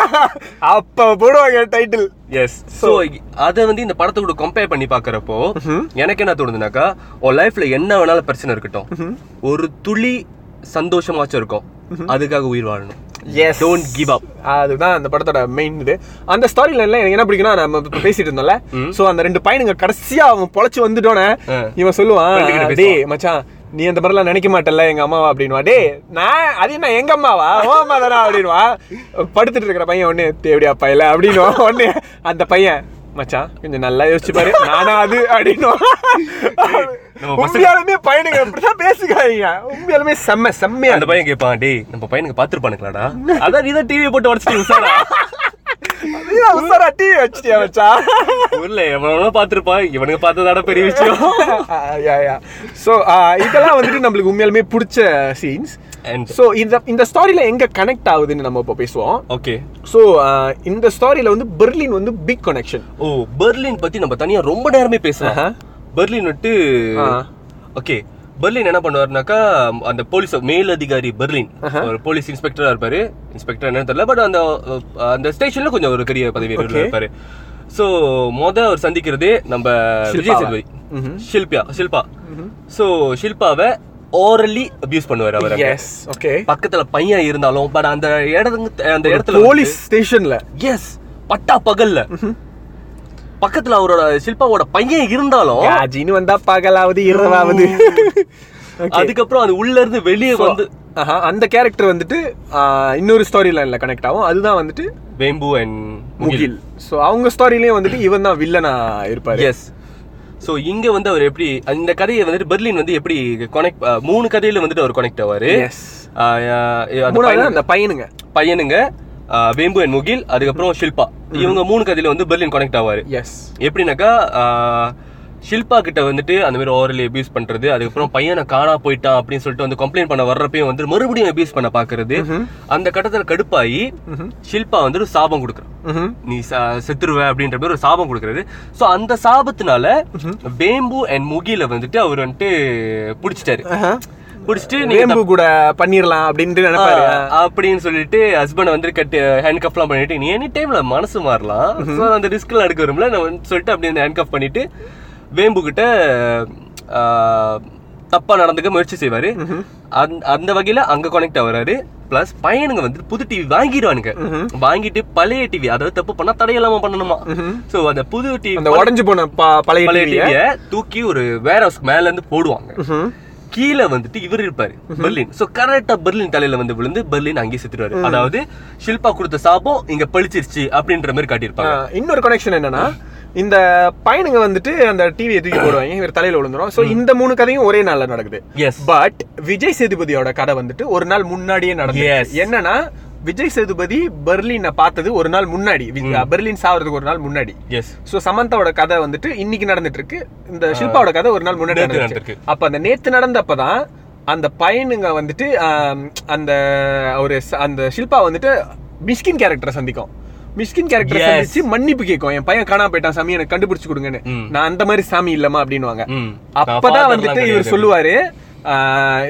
அப்ப போடுவாங்க டைட்டில்
எஸ் சோ அத வந்து இந்த படத்தோட கம்பேர் பண்ணி பாக்குறப்போ எனக்கு என்ன தோணுதுனாக்கா உன் லைஃப்ல என்ன வேணாலும் பிரச்சனை இருக்கட்டும். ஒரு துளி சந்தோஷமாச்சும் இருக்கும் அதுக்காக உயிர் வாழணும்.
எஸ்
டோன்ட் கிவ் அப்
அதுதான் அந்த படத்தோட மெயின் இது. அந்த ஸ்டோரி லைன்ல எனக்கு என்ன பிடிக்கும்னா நம்ம பேசிட்டு இருந்தோம்ல. சோ அந்த ரெண்டு பையனுங்க கடைசியா அவன் பொழைச்சு வந்துட்டோனே
ஆ.
இவன் சொல்லுவான் டேய் மச்சான் நீ அந்த மாதிரிலாம் நினைக்க மாட்டல்ல எங்க அம்மாவா? அப்படின்வா டேய் நான் அது என்ன எங்க அம்மாவா? ஓ அம்மா தானா அப்படின்வா படுத்துட்டு இருக்கிற பையன் ஒண்ணு தேவடியா பையல? அப்படின்னு ஒண்ணு அந்த பையன் மச்சான் கொஞ்சம் நல்லா யோசிச்சு பாரு. நானா அது அப்படின்னு. உண்மையாலுமே பையனுங்க இப்படிதான் பேசுகாதீங்க உண்மையாலுமே செம்ம செம்மையா
அந்த பையன் கேட்பான் டேய் நம்ம பையனுக்கு பாத்துருப்பானுங்களாடா அதான் நீ தான் டிவி போட்டு உடச்சிட்டு உசாரா
டிவி வச்சிட்டியா மச்சான்
ஊர்ல பார்த்திருப்பான். இவனுக்கு பார்த்ததாட பெரிய விஷயம்.
ஸோ இதெல்லாம் வந்துட்டு நம்மளுக்கு உண்மையாலுமே பிடிச்ச சீன்ஸ் ஸோ இந்த இந்த ஸ்டாரியில எங்க கனெக்ட் ஆகுதுன்னு நம்ம இப்போ பேசுவோம்.
ஓகே
ஸோ இந்த ஸ்டாரியில வந்து பெர்லின் வந்து பிக் கனெக்ஷன்
ஓ பெர்லின் பத்தி நம்ம தனியா ரொம்ப நேரமே பேசலாம். பெர்லின் வந்துட்டு. ஓகே பெர்லின் என்ன பண்ணுவாருனாக்கா அந்த போலீஸ் மேல் அதிகாரி பெர்லின் ஒரு போலீஸ் இன்ஸ்பெக்டரா இருப்பாரு. இன்ஸ்பெக்டர் என்னன்னு தெரியல பட் அந்த அந்த ஸ்டேஷன்ல கொஞ்சம் ஒரு பெரிய பதவி இருப்பாரு. சோ மொத அவர் சந்திக்கிறதே நம்ம விஜய். சேதுபதி. ஷில்பியா ஷில்பா. சோ ஷில்பாவை ஓரலி அபியூஸ் பண்ணுவாரு அவர்.
எஸ் ஓகே
பக்கத்துல பையன் இருந்தாலும் பட் அந்த இடத்துக்கு அந்த இடத்துல
போலீஸ் ஸ்டேஷன்ல.
எஸ் பட்டா பகல்ல. பக்கத்துல அவரோட ஷில்பாவோட பையன் இருந்தாலும்
காஜின்னு வந்தா பகலாவது இரவாவது. [laughs]
அதுக்கப்புறம் அது உள்ள இருந்து வெளியே வந்து
அந்த கேரக்டர் வந்துட்டு இன்னொரு ஸ்டோரி லைன்ல கனெக்ட் ஆகும். அதுதான் வந்துட்டு
வேம்பு அண்ட்
முகில். ஸோ அவங்க ஸ்டோரியிலயும் வந்துட்டு இவன் தான் வில்லனா இருப்பாரு.
எஸ் ஸோ இங்க வந்து அவர் எப்படி இந்த கதையை வந்துட்டு பெர்லின் வந்து எப்படி கனெக்ட் மூணு கதையில வந்துட்டு அவர் கனெக்ட் ஆவாரு. அந்த
பையனுங்க.
பையனுங்க. வேம்பு அண்ட் முகில் அதுக்கப்புறம் ஷில்பா. இவங்க மூணு கதையில வந்து பெர்லின் கனெக்ட் ஆவாரு.
எஸ்
எப்படின்னாக்கா ஷில்பா கிட்ட வந்துட்டு அந்த மாதிரி ஓரலி அபியூஸ் பண்றது அதுக்கப்புறம் பையனை காணா போயிட்டான் அப்படின்னு சொல்லிட்டு வந்து கம்ப்ளைண்ட் பண்ண வர்றப்பயும் வந்து மறுபடியும் அபியூஸ் பண்ண பாக்குறது அந்த கட்டத்துல கடுப்பாயி ஷில்பா வந்து ஒரு சாபம் கொடுக்குறான். நீ செத்துருவ அப்படின்ற மாதிரி ஒரு சாபம் கொடுக்குறாரு சோ அந்த சாபத்தினால வேம்பு அண்ட் முகில வந்துட்டு அவர் வந்துட்டு பிடிச்சிட்டாரு. பிடிச்சிட்டு
வேம்பு கூட பண்ணிரலாம் அப்படின்ட்டு நினைப்பாரு.
அப்படின்னு சொல்லிட்டு ஹஸ்பண்ட் வந்து கட்டு ஹேண்ட் கப்லாம் பண்ணிட்டு நீ எனி டைம்ல மனசு மாறலாம். ஸோ அந்த ரிஸ்க்லாம் எடுக்க வரும்ல நான் சொல்லிட்டு அப்படியே ஹேண்ட் கப் பண்ணிட்டு வேம்பு கிட்ட தப்பா நடந்துக்க முயற்சி செய்வாரு. அந்த வகையில அங்க கனெக்ட் ஆகுறாரு பிளஸ் பையனுங்க வந்து புது டிவி வாங்கிடுவானுங்க. வாங்கிட்டு பழைய டிவி அதாவது தப்பு பண்ணா தடையில்லாம பண்ணணுமா? சோ அந்த புது டிவி
உடைஞ்சு போன பழைய டிவிய
தூக்கி ஒரு வேர் ஹவுஸ் மேல இருந்து போடுவாங்க கீழே வந்துட்டு இவர் இருப்பாரு. பெர்லின். சோ கரெக்டா பெர்லின் தலையில வந்து விழுந்து பெர்லின் அங்கேயே செத்துருவாரு. அதாவது ஷில்பா கொடுத்த சாபம் இங்க பழிச்சிருச்சு அப்படின்ற மாதிரி காட்டியிருப்பாங்க.
இன்னொரு கனெக்ஷன் என்னன்னா இந்த பையனுங்க வந்துட்டு அந்த டிவியை தூக்கி போடுவாங்க. இவர் தலையில விழுந்துரும். சோ இந்த மூணு கதையும் ஒரே நாள்ல நடக்குது. பட் விஜய் சேதுபதியோட கதை வந்துட்டு ஒரு நாள் முன்னாடியே நடந்தது.
Yes.
என்னன்னா விஜய் சேதுபதி பெர்லினை பார்த்தது ஒரு நாள் முன்னாடி. பெர்லின் சாவறதுக்கு ஒரு நாள் முன்னாடி.
எஸ்
சோ சமந்தாவோட கதை வந்துட்டு இன்னைக்கு நடந்துட்டு இருக்கு இந்த ஷில்பாவோட கதை ஒரு நாள் முன்னாடி நடந்துருக்கு. அப்ப அந்த நேத்து நடந்தப்பதான் அந்த பையனுங்க வந்துட்டு அந்த ஒரு அந்த ஷில்பா வந்துட்டு மிஸ்கின் கேரக்டரை சந்திக்கும். மிஸ்கின் கேரக்டரை. சந்திச்சு மன்னிப்பு கேட்கும். என் பையன் காணாம போயிட்டான் சாமி எனக்கு கண்டுபிடிச்சு கொடுங்கன்னு. நான் அந்த மாதிரி சாமி இல்லமா அப்படின்னுவாங்க.
ம்.
அப்பதான் வந்துட்டு இவர் சொல்லுவாரு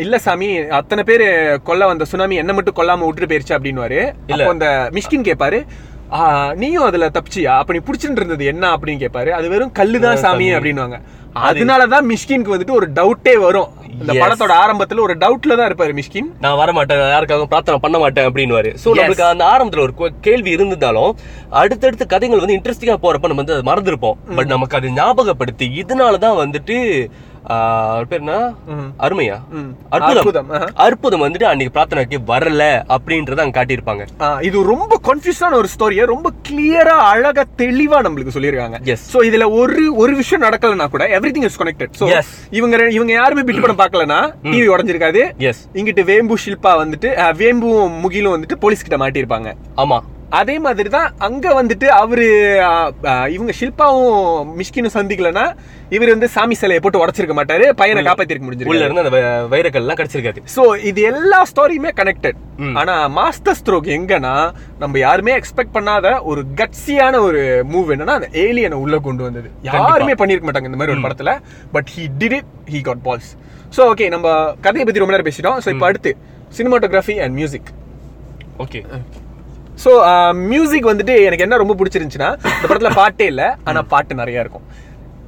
இல்ல சாமி அத்தனை பேரு கொல்ல வந்த சுனாமி என்ன மட்டும் கொல்லாம விட்டுட்டு போயிருச்சு அப்படின்னுவாரு. அப்போ அந்த மிஷ்கின் கேட்பாரு "ஆஹ், நீயும் அதுல தப்பிச்சியா? அப்ப நீ புடிச்சுட்டு இருந்தது என்ன? அப்படின்னு கேட்பாரு அது வெறும் கல்லுதான் சாமி அப்படின்னுவாங்க. அதனாலதான் மிஷ்கின்க்கு வந்துட்டு ஒரு டவுட்டே வரும். இந்த. படத்தோட ஆரம்பத்துல ஒரு டவுட்ல தான் இருப்பாரு மிஷ்கின்.
நான் வர மாட்டேன் யாருக்காகவும் பிரார்த்தனை பண்ண மாட்டேன் அப்படின்னு சோ நம்மளுக்கு அந்த ஆரம்பத்துல ஒரு கேள்வி இருந்திருந்தாலும் அடுத்தடுத்த கதைகள் வந்து இன்ட்ரெஸ்டிங்கா போறப்ப நம்ம வந்து அதை மறந்துருப்போம். பட் நமக்கு அது ஞாபகப்படுத்தி இதனாலதான் வந்துட்டு ஆஹ், அவர் பேர் என்ன
ம்.
அருமையா. அற்புதம்
அற்புதம்,
வந்துட்டு அன்னைக்கு பிரார்த்தனைக்கு வரல அப்படின்றத அங்க காட்டியிருப்பாங்க.
இது ரொம்ப கன்ஃபியூஸான ஒரு ஸ்டோரியை ரொம்ப கிளியரா அழகா தெளிவா நம்மளுக்கு சொல்லியிருக்காங்க.
Yes.
சோ இதுல ஒரு ஒரு விஷயம் நடக்கலனா கூட everything is connected so
Yes.
இவங்க இவங்க யாருமே பிட் படம் பார்க்கலனா டிவி உடைஞ்சிருக்காது.
எஸ்
இங்கிட்டு வேம்பு ஷில்பா வந்துட்டு அஹ், வேம்பும் முகிலும் வந்துட்டு போலீஸ் கிட்ட மாட்டியிருப்பாங்க.
ஆமா.
அதே மாதிரி தான் அங்க வந்துட்டு அவரு இவங்க ஷில்பாவும் மிஷ்கினும் சந்திக்கலனா இவர் வந்து சாமி சிலையை போட்டு உடைச்சிருக்க மாட்டாரு பையனை காப்பாத்திருக்க முடிஞ்சிருக்கு
இருந்து அந்த வ- வைரக்கல் எல்லாம் கிடைச்சிருக்காது.
சோ இது எல்லா ஸ்டோரியுமே கனெக்டட். ஆனா மாஸ்டர் ஸ்ட்ரோக் எங்கன்னா நம்ம யாருமே எக்ஸ்பெக்ட் பண்ணாத ஒரு கட்சியான ஒரு மூவ் என்னன்னா அந்த ஏலியனை உள்ள கொண்டு வந்தது. யாருமே பண்ணிருக்க மாட்டாங்க இந்த மாதிரி ஒரு படத்துல but he did it he got balls so okay நம்ம கதையை பத்தி ரொம்ப நேரம் பேசிட்டோம். சோ இப்போ அடுத்து cinematography and music
okay
so music uh, வந்துட்டு எனக்கு என்ன ரொம்ப பிடிச்சிருந்துச்சுன்னா இந்த படத்துல பாட்டே இல்லை ஆனா பாட்டு நிறையா இருக்கும்.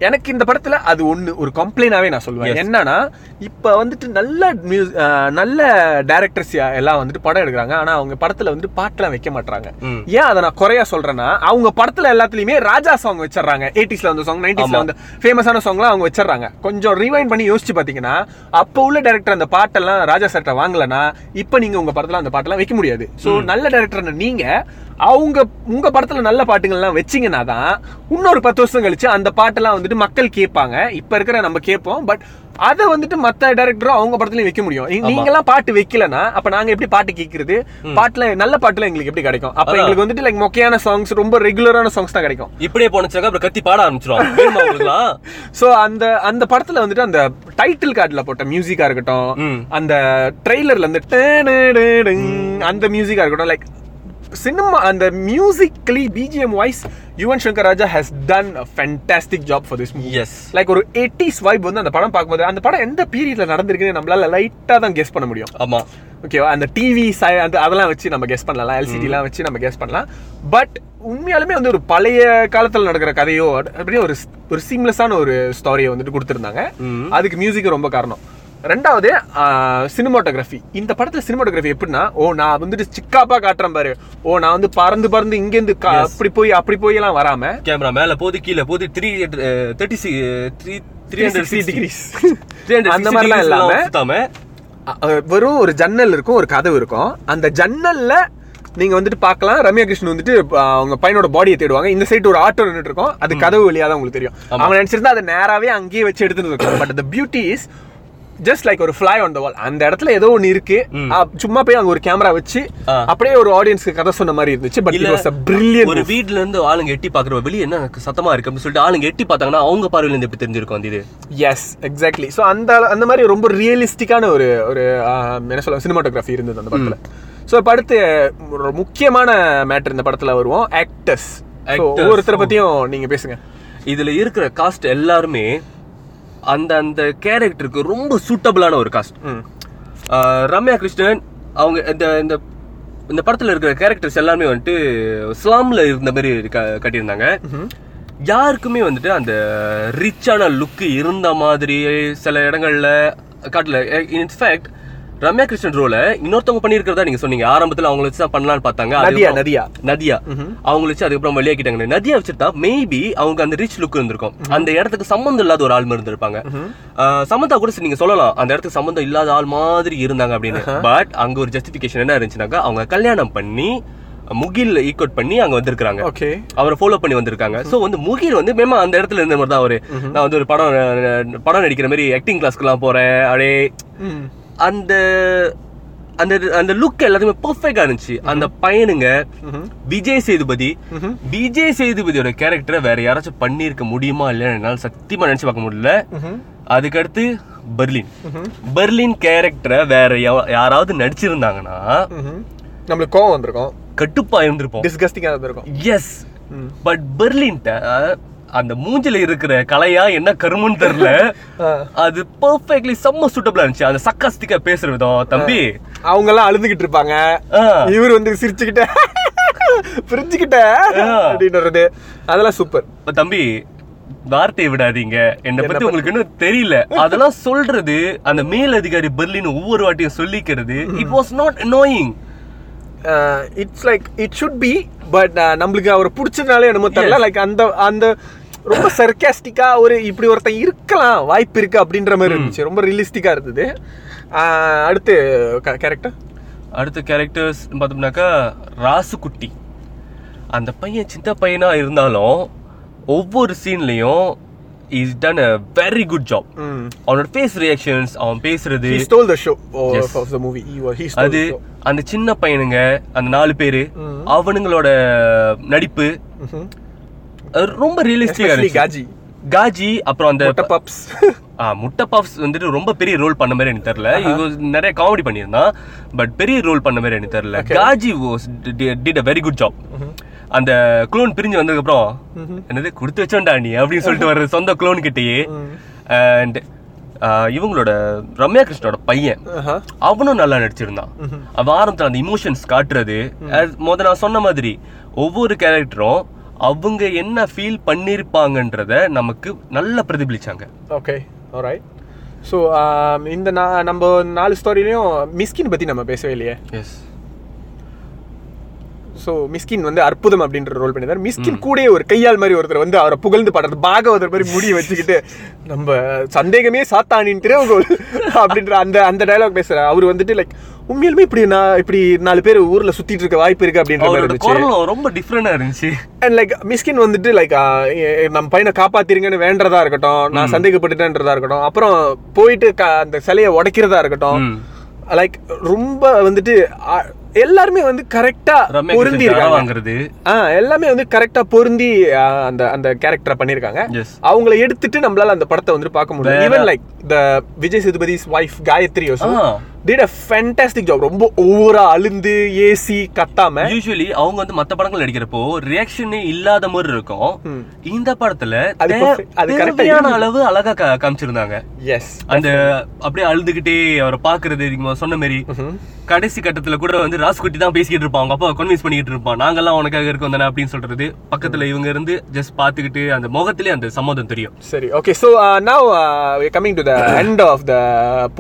எனக்கு இந்த படத்துல அது ஒண்ணு ஒரு கம்ப்ளைண்டாவே நான் சொல்லுவேன் என்னன்னா இப்ப வந்துட்டு நல்ல மியூ- அஹ், நல்ல டைரக்டர்ஸ் எல்லாம் வந்துட்டு படம் எடுக்கிறாங்க. ஆனா அவங்க படத்துல வந்து பாட்டுலாம் வைக்க மாட்டாங்க. ஏன் அதை நான் குறையா சொல்றேன்னா அவங்க படத்துல எல்லாத்துலயுமே ராஜா சாங் வச்சிடுறாங்க எயிட்டிஸ்ல வந்த சாங் நைன்டிஸ்ல வந்து ஃபேமஸான சாங்லாம் அவங்க வச்சிடுறாங்க கொஞ்சம் ரிவைண்ட் பண்ணி யோசிச்சு பாத்தீங்கன்னா அப்போ உள்ள டைரக்டர் அந்த பாட்டெல்லாம் ராஜா சார்ட்ட வாங்கலனா இப்போ நீங்க உங்க படத்துல அந்த பாட்டெல்லாம் வைக்க முடியாது. சோ நல்ல டைரக்டர் நீங்க அவங்க உங்க படத்துல நல்ல பாட்டுங்கள்லாம் வச்சீங்கன்னா தான் இன்னொரு பத்து வருஷம் கழிச்சு அந்த பாட்டெல்லாம் வந்துட்டு மக்கள் கேட்பாங்க. இப்ப இருக்கிற நம்ம கேட்போம். பட் அதை வந்துட்டு மத்த டைரக்டரும் அவங்க படத்துலயும் வைக்க முடியும். நீ- நீங்கெல்லாம் பாட்டு வைக்கலனா அப்ப நாங்க எப்படி பாட்டு கேட்கறது? பாட்டுல நல்ல பாட்டுல எங்களுக்கு எப்படி கிடைக்கும்? அப்ப எங்களுக்கு வந்துட்டு லைக் மொக்கையான சாங்ஸ் ரொம்ப ரெகுலரான சாங்ஸ் தான் கிடைக்கும்.
இப்படியே போனச்சாக்க அப்புறம் கத்தி பாட உங்களுக்குலாம்? [laughs]
சோ அந்த அந்த படத்துல வந்துட்டு அந்த டைட்டில் கார்டுல போட்ட மியூசிக்கா இருக்கட்டும். அந்த ட்ரெய்லர்ல அந்த அந்த மியூசிக்கா இருக்கட்டும் லைக் சினிமா அந்த musically BGM wise Yuvan Shankar Raja has done fantastic job for this movie
yes
like ஒரு எயிட்டிஸ் வைப் வந்து அந்த படம் பார்க்கும்போது அந்த படம் எந்த பீரியட்ல நடந்திருக்குன்னு நம்மளால லைட்டா தான் கெஸ் பண்ண முடியும்.
ஆமா.
ஓகேவா அந்த டிவி அந்த அதெல்லாம் வச்சு நம்ம கெஸ் பண்ணலாம். எல்சிடிலாம் வச்சு நம்ம கெஸ் பண்ணலாம். பட் உண்மையாலுமே வந்து ஒரு பழைய காலத்துல நடக்கிற கதையோ அப்படியே ஒரு ஒரு சீம்லெஸ்ஸான ஒரு ஸ்டோரியை வந்துட்டு கொடுத்துருந்தாங்க. அதுக்கு மியூசிக் ரொம்ப காரணம். ரெண்டாவது சினிமாட்டோகிராஃபி. இந்த படத்துல சினிமாட்டோகிராஃபி எப்படின்னா ஓ நான் வந்துட்டு சிக்காப்பா காட்டுறேன் பாரு. ஓ நான் வந்து பறந்து பறந்து இங்கேருந்து அப்படி போய் அப்படி போய் எல்லாம் வராம
கேமரா மேல போது கீழே போது three thirty C three three hundred
360 degrees. [laughs]
Three
அந்த மாதிரிலாம் இல்லாம வெறும் ஒரு ஜன்னல் இருக்கும் ஒரு கதவு இருக்கும். அந்த ஜன்னல்ல நீங்க வந்துட்டு பார்க்கலாம். ரம்யா கிருஷ்ணன் வந்துட்டு அவங்க பையனோட பாடியை தேடுவாங்க. இந்த சைடு ஒரு ஆட்டோ நின்னுட்டு இருக்கும். அது கதவு வழியா தான் உங்களுக்கு தெரியும். அவங்க நினைச்சிருந்தா அதை நேராவே அங்கேயே வச்சு எடுத்துட்டு இருக்கும் but the beauty is just like ஒரு ஃபிளை ஆன் த வால் அந்த இடத்துல ஏதோ ஒன்று இருக்கு. சும்மா போய் அங்க ஒரு கேமரா வச்சு. அப்படியே ஒரு ஆடியன்ஸ்க்கு கதை சொன்ன மாதிரி இருந்துச்சு but it was a brilliant
ஒரு வீட்ல இருந்து ஆளுங்க எட்டி பாக்குற வெளிய என்ன சத்தமா இருக்கு அப்படின்னு சொல்லிட்டு ஆளுங்க எட்டி பார்த்தாங்கன்னா அவங்க பார்வையில இருந்து எப்படி தெரிஞ்சிருக்கும் அந்த இது?
எஸ் எக்ஸாக்ட்லி ஸோ அந்த அந்த மாதிரி ரொம்ப ரியலிஸ்டிக்கான ஒரு ஒரு என்ன சொல்ல சினிமாட்டோகிராஃபி இருந்தது அந்த படத்துல. ஸோ இப்போ அடுத்து ஒரு முக்கியமான மேட்டர் இந்த படத்துல வருவோம் ஆக்டர்ஸ். ஒவ்வொருத்தரை பத்தியும் நீங்க பேசுங்க.
இதுல இருக்கிற காஸ்ட் எல்லாருமே அந்த அந்த கேரக்டருக்கு ரொம்ப சூட்டபிளான ஒரு காஸ்ட் ரம்யா கிருஷ்ணன் அவங்க இந்த இந்த இந்த படத்துல இருக்கிற கேரக்டர்ஸ் எல்லாமே வந்துட்டு ஸ்லாம்ல இருந்த மாதிரி க- கட்டியிருந்தாங்க. யாருக்குமே வந்துட்டு அந்த ரிச்சான லுக் இருந்த மாதிரி சில இடங்கள்ல காட்டல. இன்ஃபேக்ட் ரம்யா கிருஷ்ணன் ரோல இன்னொருத்தவங்க பண்ணியிருக்கிறதா நீங்க சொன்னீங்க. ஆரம்பத்துல அவங்கள வச்சு பண்ணலாம்னு பார்த்தாங்க.
நதியா நதியா.
நதியா. அவங்கள வச்சு அதுக்கப்புறம் வெளியாக்கிட்டாங்க நதியா வச்சிருந்தா மேபி அவங்க அந்த ரிச் லுக் இருந்திருக்கும். அந்த இடத்துக்கு சம்மந்தம் இல்லாத ஒரு ஆள் இருந்திருப்பாங்க. சமந்தா கூட நீங்க சொல்லலாம். அந்த இடத்துக்கு சம்மந்தம் இல்லாத ஆள் மாதிரி இருந்தாங்க அப்படின்னு. பட் அங்க ஒரு ஜஸ்டிபிகேஷன் என்ன இருந்துச்சுனாக்கா அவங்க கல்யாணம் பண்ணி முகில் ஈக்குவட் பண்ணி அங்க வந்திருக்காங்க
ஓகே
அவரை ஃபாலோ பண்ணி வந்திருக்காங்க. சோ வந்து முகில் வந்து மேமா அந்த இடத்துல இருந்த மாதிரி தான் அவரு. நான் வந்து ஒரு படம் படம் நடிக்கிற மாதிரி ஆக்டிங் கிளாஸ்க்குலாம் போறேன். அப்படியே அந்த அந்த அந்த லுக் எல்லாத்தையுமே பெர்ஃபெக்டா இருந்துச்சு. அந்த பையனுங்க விஜய் சேதுபதி. விஜய் சேதுபதியோட கேரக்டரை வேற யாராச்சும் பண்ணியிருக்க முடியுமா இல்லையா என்னால சத்தியமா நினைச்சு பார்க்க முடியல. அதுக்கடுத்து பெர்லின். பெர்லின் கேரக்டரை வேற யாராவது நடிச்சிருந்தாங்கன்னா.
நம்மளுக்கு கோவம் வந்திருக்கும்.
கட்டுப்பா இருந்திருப்போம்.
டிஸ்கஸ்டிங்காக இருந்திருக்கும்.
எஸ் பட் பெர்லின்ட்ட அந்த மூஞ்சில இருக்கிற கலையா என்ன கருமுன்னு தெரியல. [laughs] அது பெர்ஃபெக்ட்லி செம்ம சூட்டபிளா இருந்துச்சு. அந்த சக்காஸ்டிக்கா பேசுற விதம் தம்பி.
அவங்க எல்லாம் அழுதுகிட்டு இருப்பாங்க. இவர் வந்து சிரிச்சுக்கிட்ட [laughs] பிரிஞ்சுக்கிட்ட அப்படின்னு வர்றது அதெல்லாம் சூப்பர்
தம்பி வார்த்தையை விடாதீங்க. என்னை பத்தி உங்களுக்கு இன்னும் தெரியல. அதெல்லாம் சொல்றது அந்த மேல் அதிகாரி பெர்லின் ஒவ்வொரு வாட்டியும் சொல்லிக்கிறது it was not annoying.
It's like it should be but நம்மளுக்கு அவரை பிடிச்சதுனால என்னமோ தெரியல. லைக் அந்த அந்த ரொம்ப சர்க்காஸ்டிக்கா ஒரு இப்படி ஒருத்தன் இருக்கலாம் வாய்ப்பு இருக்கு அப்படின்ற மாதிரி இருந்துச்சு. ரொம்ப ரியலிஸ்டிக்கா இருந்தது. அடுத்து கேரக்டர்
அடுத்த கேரக்டர்ஸ் பார்த்தோம்னாக்கா ராசுகுட்டி. அந்த பையன் சின்ன பையனா இருந்தாலும் ஒவ்வொரு சீன்லயும் is done a very good job அவனோட ஃபேஸ் ரியாக்ஷன்ஸ் அவன் பேசுறது.
The movie. He, was- he stole
அது அந்த சின்ன பையனுங்க அந்த நாலு பேரு அவனுங்களோட நடிப்பு ரொம்ப ரியலிஸ்டிக்கா
Especially
இருந்துச்சு.
காஜி
காஜி அப்புறம் அந்த
முட்டை பப்ஸ் [laughs]
முட்டை பப்ஸ் வந்துட்டு ரொம்ப பெரிய ரோல் பண்ண மாதிரி எனக்கு தெரியல. இது நிறைய காமெடி பண்ணியிருந்தான் பட் பெரிய ரோல் பண்ண மாதிரி எனக்கு தெரியல. Gaji did a very good job அந்த க்ளோன் பிரிஞ்சு வந்ததுக்கு அப்புறம் என்னது கொடுத்து வச்சோண்டா நீ அப்படின்னு சொல்லிட்டு வர்ற சொந்த க்ளோன் கிட்டயே. அண்ட் இவங்களோட ரம்யா கிருஷ்ணோட பையன் அவனும் நல்லா நடிச்சிருந்தான். அவன் ஆரம்பத்துல அந்த இமோஷன்ஸ் காட்டுறது முத நான் சொன்ன மாதிரி ஒவ்வொரு கேரக்டரும் அவங்க என்ன ஃபீல் பண்ணிருப்பாங்கன்றத நமக்கு நல்லா பிரதிபலிச்சாங்க.
Okay alright. ஸோ இந்த நம்ம நாலு ஸ்டோரிலையும் மிஸ்கின் பத்தி நம்ம பேசவே இல்லையே.
எஸ்
ஸோ மிஸ்கின் வந்து அற்புதம் அப்படின்ற ரோல் பண்ணியிருந்தார். மிஸ்கின் கூடயே ஒரு கையால் மாதிரி ஒருத்தர் வந்து அவரை புகழ்ந்து பாடுறது பாகவதர் மாதிரி முடிய வச்சுக்கிட்டு நம்ம சந்தேகமே சாத்தானின் திரைவுகோல் அப்படின்ற அந்த அந்த டயலாக் பேசுற அவர் வந்துட்டு லைக் உண்மையிலுமே இப்படி நான் இப்படி நாலு பேர் ஊர்ல சுத்திட்டு இருக்க வாய்ப்பு இருக்கு அப்படின்ற மாதிரி இருந்துச்சு.
ரொம்ப டிஃப்ரெண்டா இருந்துச்சு.
அண்ட் லைக் மிஸ்கின் வந்துட்டு லைக் நம்ம பையனை காப்பாத்திருங்கன்னு வேண்டதா இருக்கட்டும் நான் சந்தேகப்பட்டுட்டேன்றதா இருக்கட்டும் அப்புறம் போயிட்டு அந்த சிலையை உடைக்கிறதா இருக்கட்டும். லைக் ரொம்ப வந்துட்டு எல்லாருமே வந்து கரெக்டா பொருந்தி
வாங்குறது.
எல்லாமே வந்து கரெக்டா பொருந்தி அந்த அந்த கேரக்டரை பண்ணிருக்காங்க அவங்கள எடுத்துட்டு நம்மளால அந்த படத்தை வந்துட்டு பார்க்க முடியும். Even like the Vijay Sethupathi's wife Gayathri did a fantastic job ரொம்ப ஓவரா அழுந்து ஏசி கத்தாம
யூஸ்வலி அவங்க வந்து மத்த படங்கள் நடிக்கிறப்போ ரியாக்ஷனே இல்லாத மாதிரி இருக்கும். இந்த படத்துல
அது இருக்கு.
அளவு அழகா காமிச்சிருந்தாங்க.
எஸ்
அந்த அப்படியே அழுதுகிட்டே அவரை பாக்குறது சொன்ன மாதிரி. கடைசி கட்டத்துல கூட வந்து ராஸ்குட்டி தான் பேசிக்கிட்டு இருப்பான். அவங்க அப்பா கன்வின்ஸ் பண்ணிட்டு இருப்பான். நாங்கெல்லாம் உனக்காக இருக்கோம் தானே அப்படின்னு சொல்றது. பக்கத்துல இவங்க இருந்து ஜஸ்ட் பாத்துக்கிட்டு அந்த முகத்திலே அந்த சம்மதம் தெரியும்.
சரி okay so now coming to the end of the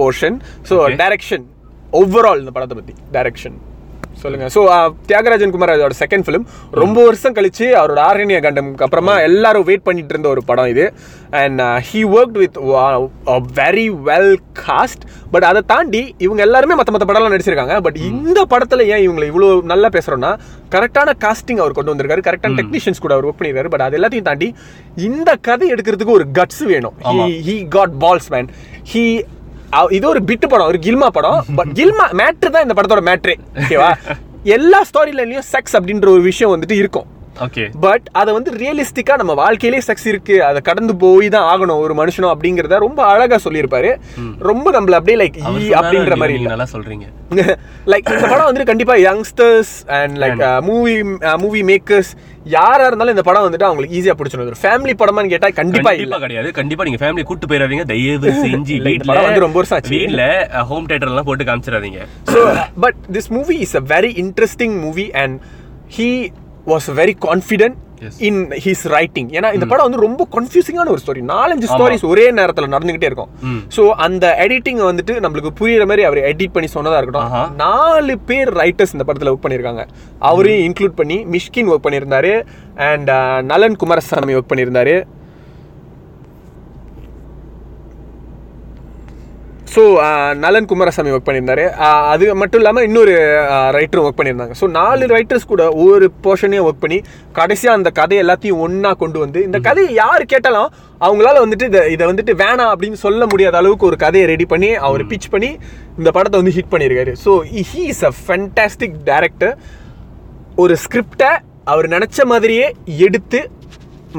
portion
Okay.
Direction overall இந்த படத்தை பத்தி டைரக்ஷன் சொல்லுங்க. ஸோ தியாகராஜன் குமார் அதோட செகண்ட் ஃபிலிம் ரொம்ப வருஷம் கழிச்சு அவரோட ஆரண்ய கண்டம்க்கு அப்புறமா எல்லாரும் வெயிட் பண்ணிட்டு இருந்த ஒரு படம் இது. And he work with very well cast but அதை தாண்டி இவங்க எல்லாருமே மற்ற மற்ற படம்லாம் நடிச்சிருக்காங்க. பட் இந்த படத்துல ஏன் இவங்களை இவ்வளோ நல்லா பேசுறோம்னா கரெக்டான காஸ்டிங் அவர் கொண்டு வந்திருக்காரு. கரெக்டான டெக்னீஷியன்ஸ் கூட அவர் ஒர்க் பண்ணிருக்காரு. பட் அது எல்லாத்தையும் தாண்டி இந்த கதை எடுக்கிறதுக்கு ஒரு கட்ஸ் வேணும். He got balls man he இது ஒரு பிட்டு படம் ஒரு கில்மா படம். [laughs] பட் கில்மா மேட்ரு தான் இந்த படத்தோட மேட்ரே. ஓகேவா? எல்லா ஸ்டோரி லைன்லயும் செக்ஸ் அப்படின்ற ஒரு விஷயம் வந்துட்டு இருக்கும்.
ஓகே
பட் அதை வந்து ரியலிஸ்டிக்கா நம்ம வாழ்க்கையிலே செக்ஸ் இருக்கு. அதை கடந்து போய் தான் ஆகணும் ஒரு மனுஷனும் அப்படிங்கறத ரொம்ப அழகா சொல்லியிருப்பாரு. ரொம்ப நம்மள அப்படியே லைக் ஈ அப்படின்ற மாதிரி
நல்லா சொல்றீங்க. [laughs]
லைக் இந்த படம் வந்துட்டு கண்டிப்பா youngsters and like movie movie makers யாரா இருந்தாலும் இந்த படம் வந்துட்டு அவங்களுக்கு ஈஸியா பிடிச்சிடும் ஒரு ஃபேமிலி படமான்னு கேட்டா கண்டிப்பா இல்ல.
கிடையாது. கண்டிப்பா நீங்க ஃபேமிலி கூட்டு போயிடாதீங்க தயவு செஞ்சு [laughs] வீட்ல
வந்து ரொம்ப வருஷம் ஆச்சு.
வீட்ல ஹோம் தியேட்டர் எல்லாம் போட்டு காமிச்சிடாதீங்க.
So, but this movie is a very interesting movie, and he was very confident
Yes.
in his writing. ஏன்னா இந்த படம் வந்து ரொம்ப கன்ஃபியூசிங்கான ஒரு ஸ்டோரி நாலஞ்சு ஸ்டோரிஸ் ஒரே நேரத்துல நடந்துகிட்டே இருக்கும். ஸோ அந்த எடிட்டிங் வந்துட்டு நம்மளுக்கு புரியுற மாதிரி அவர் எடிட் பண்ணி சொன்னதா
ஆஹா.
இருக்கட்டும் நாலு பேர் ரைட்டர்ஸ் இந்த படத்துல ஒர்க் பண்ணியிருக்காங்க. அவரையும் இன்க்ளூட் பண்ணி மிஷ்கின் ஒர்க் பண்ணியிருந்தாரு. அண்ட் நலன் குமாரசாமி ஒர்க் பண்ணியிருந்தாரு. ஸோ நலன் குமாரசாமி ஒர்க் பண்ணியிருந்தாரு. ஆஹ் அது மட்டும் இல்லாமல் இன்னொரு ரைட்டரும் ஒர்க் பண்ணியிருந்தாங்க. ஸோ நாலு ரைட்டர்ஸ் கூட ஒவ்வொரு போர்ஷனையும் ஒர்க் பண்ணி கடைசியாக அந்த கதை எல்லாத்தையும் ஒன்றா கொண்டு வந்து இந்த கதையை யார் கேட்டாலும் அவங்களால வந்துட்டு இதை இதை வந்துட்டு வேணாம் அப்படின்னு சொல்ல முடியாத அளவுக்கு ஒரு கதையை ரெடி பண்ணி அவர் பிச் பண்ணி இந்த படத்தை வந்து ஹிட் பண்ணியிருக்காரு. So he is a fantastic director ஒரு ஸ்கிரிப்டை அவர் நினச்ச மாதிரியே எடுத்து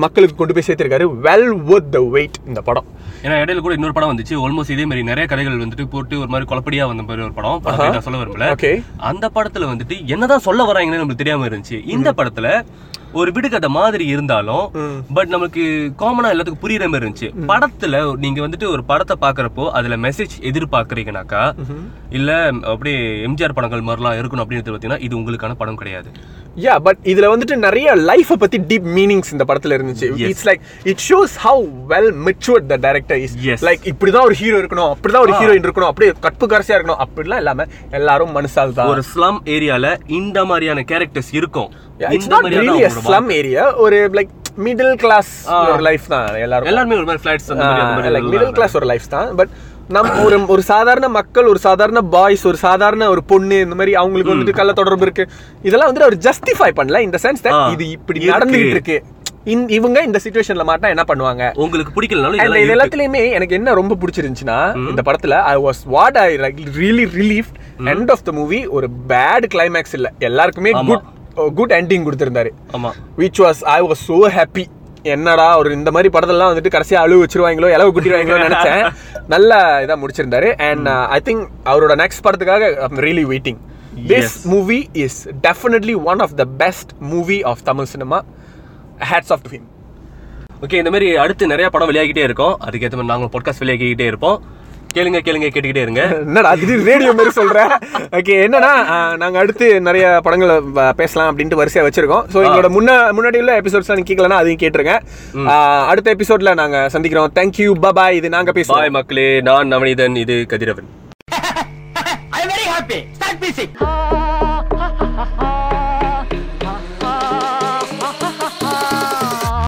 மக்களுக்கு கொண்டு போய் சேர்த்திருக்காரு. வெல் ஒர்த் த வெயிட் இந்த படம்.
ஏன்னா இடையில கூட இன்னொரு படம் வந்துச்சு ஆல்மோஸ்ட் இதே மாதிரி நிறைய கதைகள் வந்துட்டு போட்டு ஒரு மாதிரி குழப்படியா வந்த மாதிரி ஒரு படம். படத்தை நான் சொல்ல விரும்பல. அந்த படத்துல வந்துட்டு என்னதான் சொல்ல வராங்கன்னு நம்மளுக்கு தெரியாம இருந்துச்சு. இந்த படத்துல ஒரு விடுகதை மாதிரி இருந்தாலும் பட் நமக்கு காமனா எல்லாத்துக்கும் புரியுற மாதிரி இருந்துச்சு. படத்துல நீங்க வந்துட்டு ஒரு படத்தை பாக்குறப்போ அதுல மெசேஜ் எதிர்பார்க்கறீங்கனாக்கா இல்ல அப்படியே எம்ஜிஆர் படங்கள் மாதிரிலாம் இருக்கணும் அப்படின்னு பாத்தீங்கன்னா இது உங்களுக்கான படம் கிடையாது.
யா பட் இதுல வந்துட்டு நிறைய லைஃப பத்தி டீப் மீனிங்ஸ் இந்த படத்துல இருந்துச்சு. It's like it shows how well matured the director is. Like இப்படிதான் ஒரு ஹீரோ இருக்கணும் அப்படிதான் ஒரு ஹீரோயின் இருக்கணும் அப்படியே கற்பு கரசியா இருக்கணும். அப்படிலாம் இல்லாம எல்லாரும் மனுஷால் தான்.
ஒரு ஸ்லம் ஏரியால இந்த மாதிரியான கேரக்டர்ஸ் இருக்கும்.
இட்ஸ் நாட் ரியலி
அவங்களோட
ஸ்லம் ஏரியா ஒரு லைக் மிடில் கிளாஸ் ஒரு லைஃப் தான் எல்லாரும்
எல்லாருமே ஒரு மாதிரி ஃபிளாட்ஸ்
லைக் மிடில் கிளாஸ் ஒரு லைஃப் தான். பட் நம்ம ஒரு ஒரு சாதாரண மக்கள் ஒரு சாதாரண பாய்ஸ் ஒரு சாதாரண ஒரு பொண்ணு இந்த மாதிரி அவங்களுக்கு வந்துட்டு கள்ள தொடர்பு இருக்கு. இதெல்லாம் வந்துட்டு அவர் ஜஸ்டிஃபை பண்ணல இந்த சென்ஸ்
ஆ,
இது இப்படி. நடந்துகிட்டு இருக்கு. இவங்க இந்த சுச்சுவேஷன்ல மாட்டா என்ன பண்ணுவாங்க?
உங்களுக்கு இதெல்லாம்
இது. எல்லாத்துலயுமே எனக்கு என்ன ரொம்ப பிடிச்சிருந்துச்சுன்னா இந்த படத்துல I was what I like really relief end of the movie ஒரு பேட் கிளைமேக்ஸ் இல்ல. எல்லாருக்குமே. குட் குட் எண்டிங் கொடுத்திருந்தாரு.
ஆமா.
Which was I was so happy என்னடா ஒரு இந்த மாதிரி படத்தெல்லாம் வந்துட்டு கடைசியா அழுவு வச்சிருவாங்களோ இலவு குட்டிடுவாங்களோ நினைச்சேன். [laughs] நல்ல இதா முடிச்சிருந்தாரு. அண்ட் ஐ திங்க் அவரோட நெக்ஸ்ட் படத்துக்காக really waiting this. Movie is definitely one of the best movie of Tamil cinema hats off to him
okay இந்த மாதிரி அடுத்து நிறைய படம் வெளியாகிட்டே இருக்கும். அதுக்கேற்ற மாதிரி நாங்கள் பாட்காஸ்ட் வெளியாகிக்கிட்டே இருப்போம். கேளுங்க கேளுங்க கேட்டுக்கிட்டே இருங்க.
என்னடா இது ரேடியோ மாதிரி சொல்ற? ஓகே என்னன்னா அஹ், நாங்க அடுத்து நிறைய படங்களை பேசலாம் அப்படின்ட்டு வரிசையா வச்சிருக்கோம். ஸோ எங்களோட முன்ன முன்னாடி உள்ள எபிசோட்ஸ் நீங்க கேட்கலன்னா அதையும் கேட்டுருங்க. அஹ், அடுத்த எபிசோட்ல நாங்க சந்திக்கிறோம். தேங்க்யூ பாய் இது நாங்க பேசுவோம்.
பாய் மக்களே. நான் நவனிதன் இது கதிரவன். [laughs]
I'm very happy. Start music.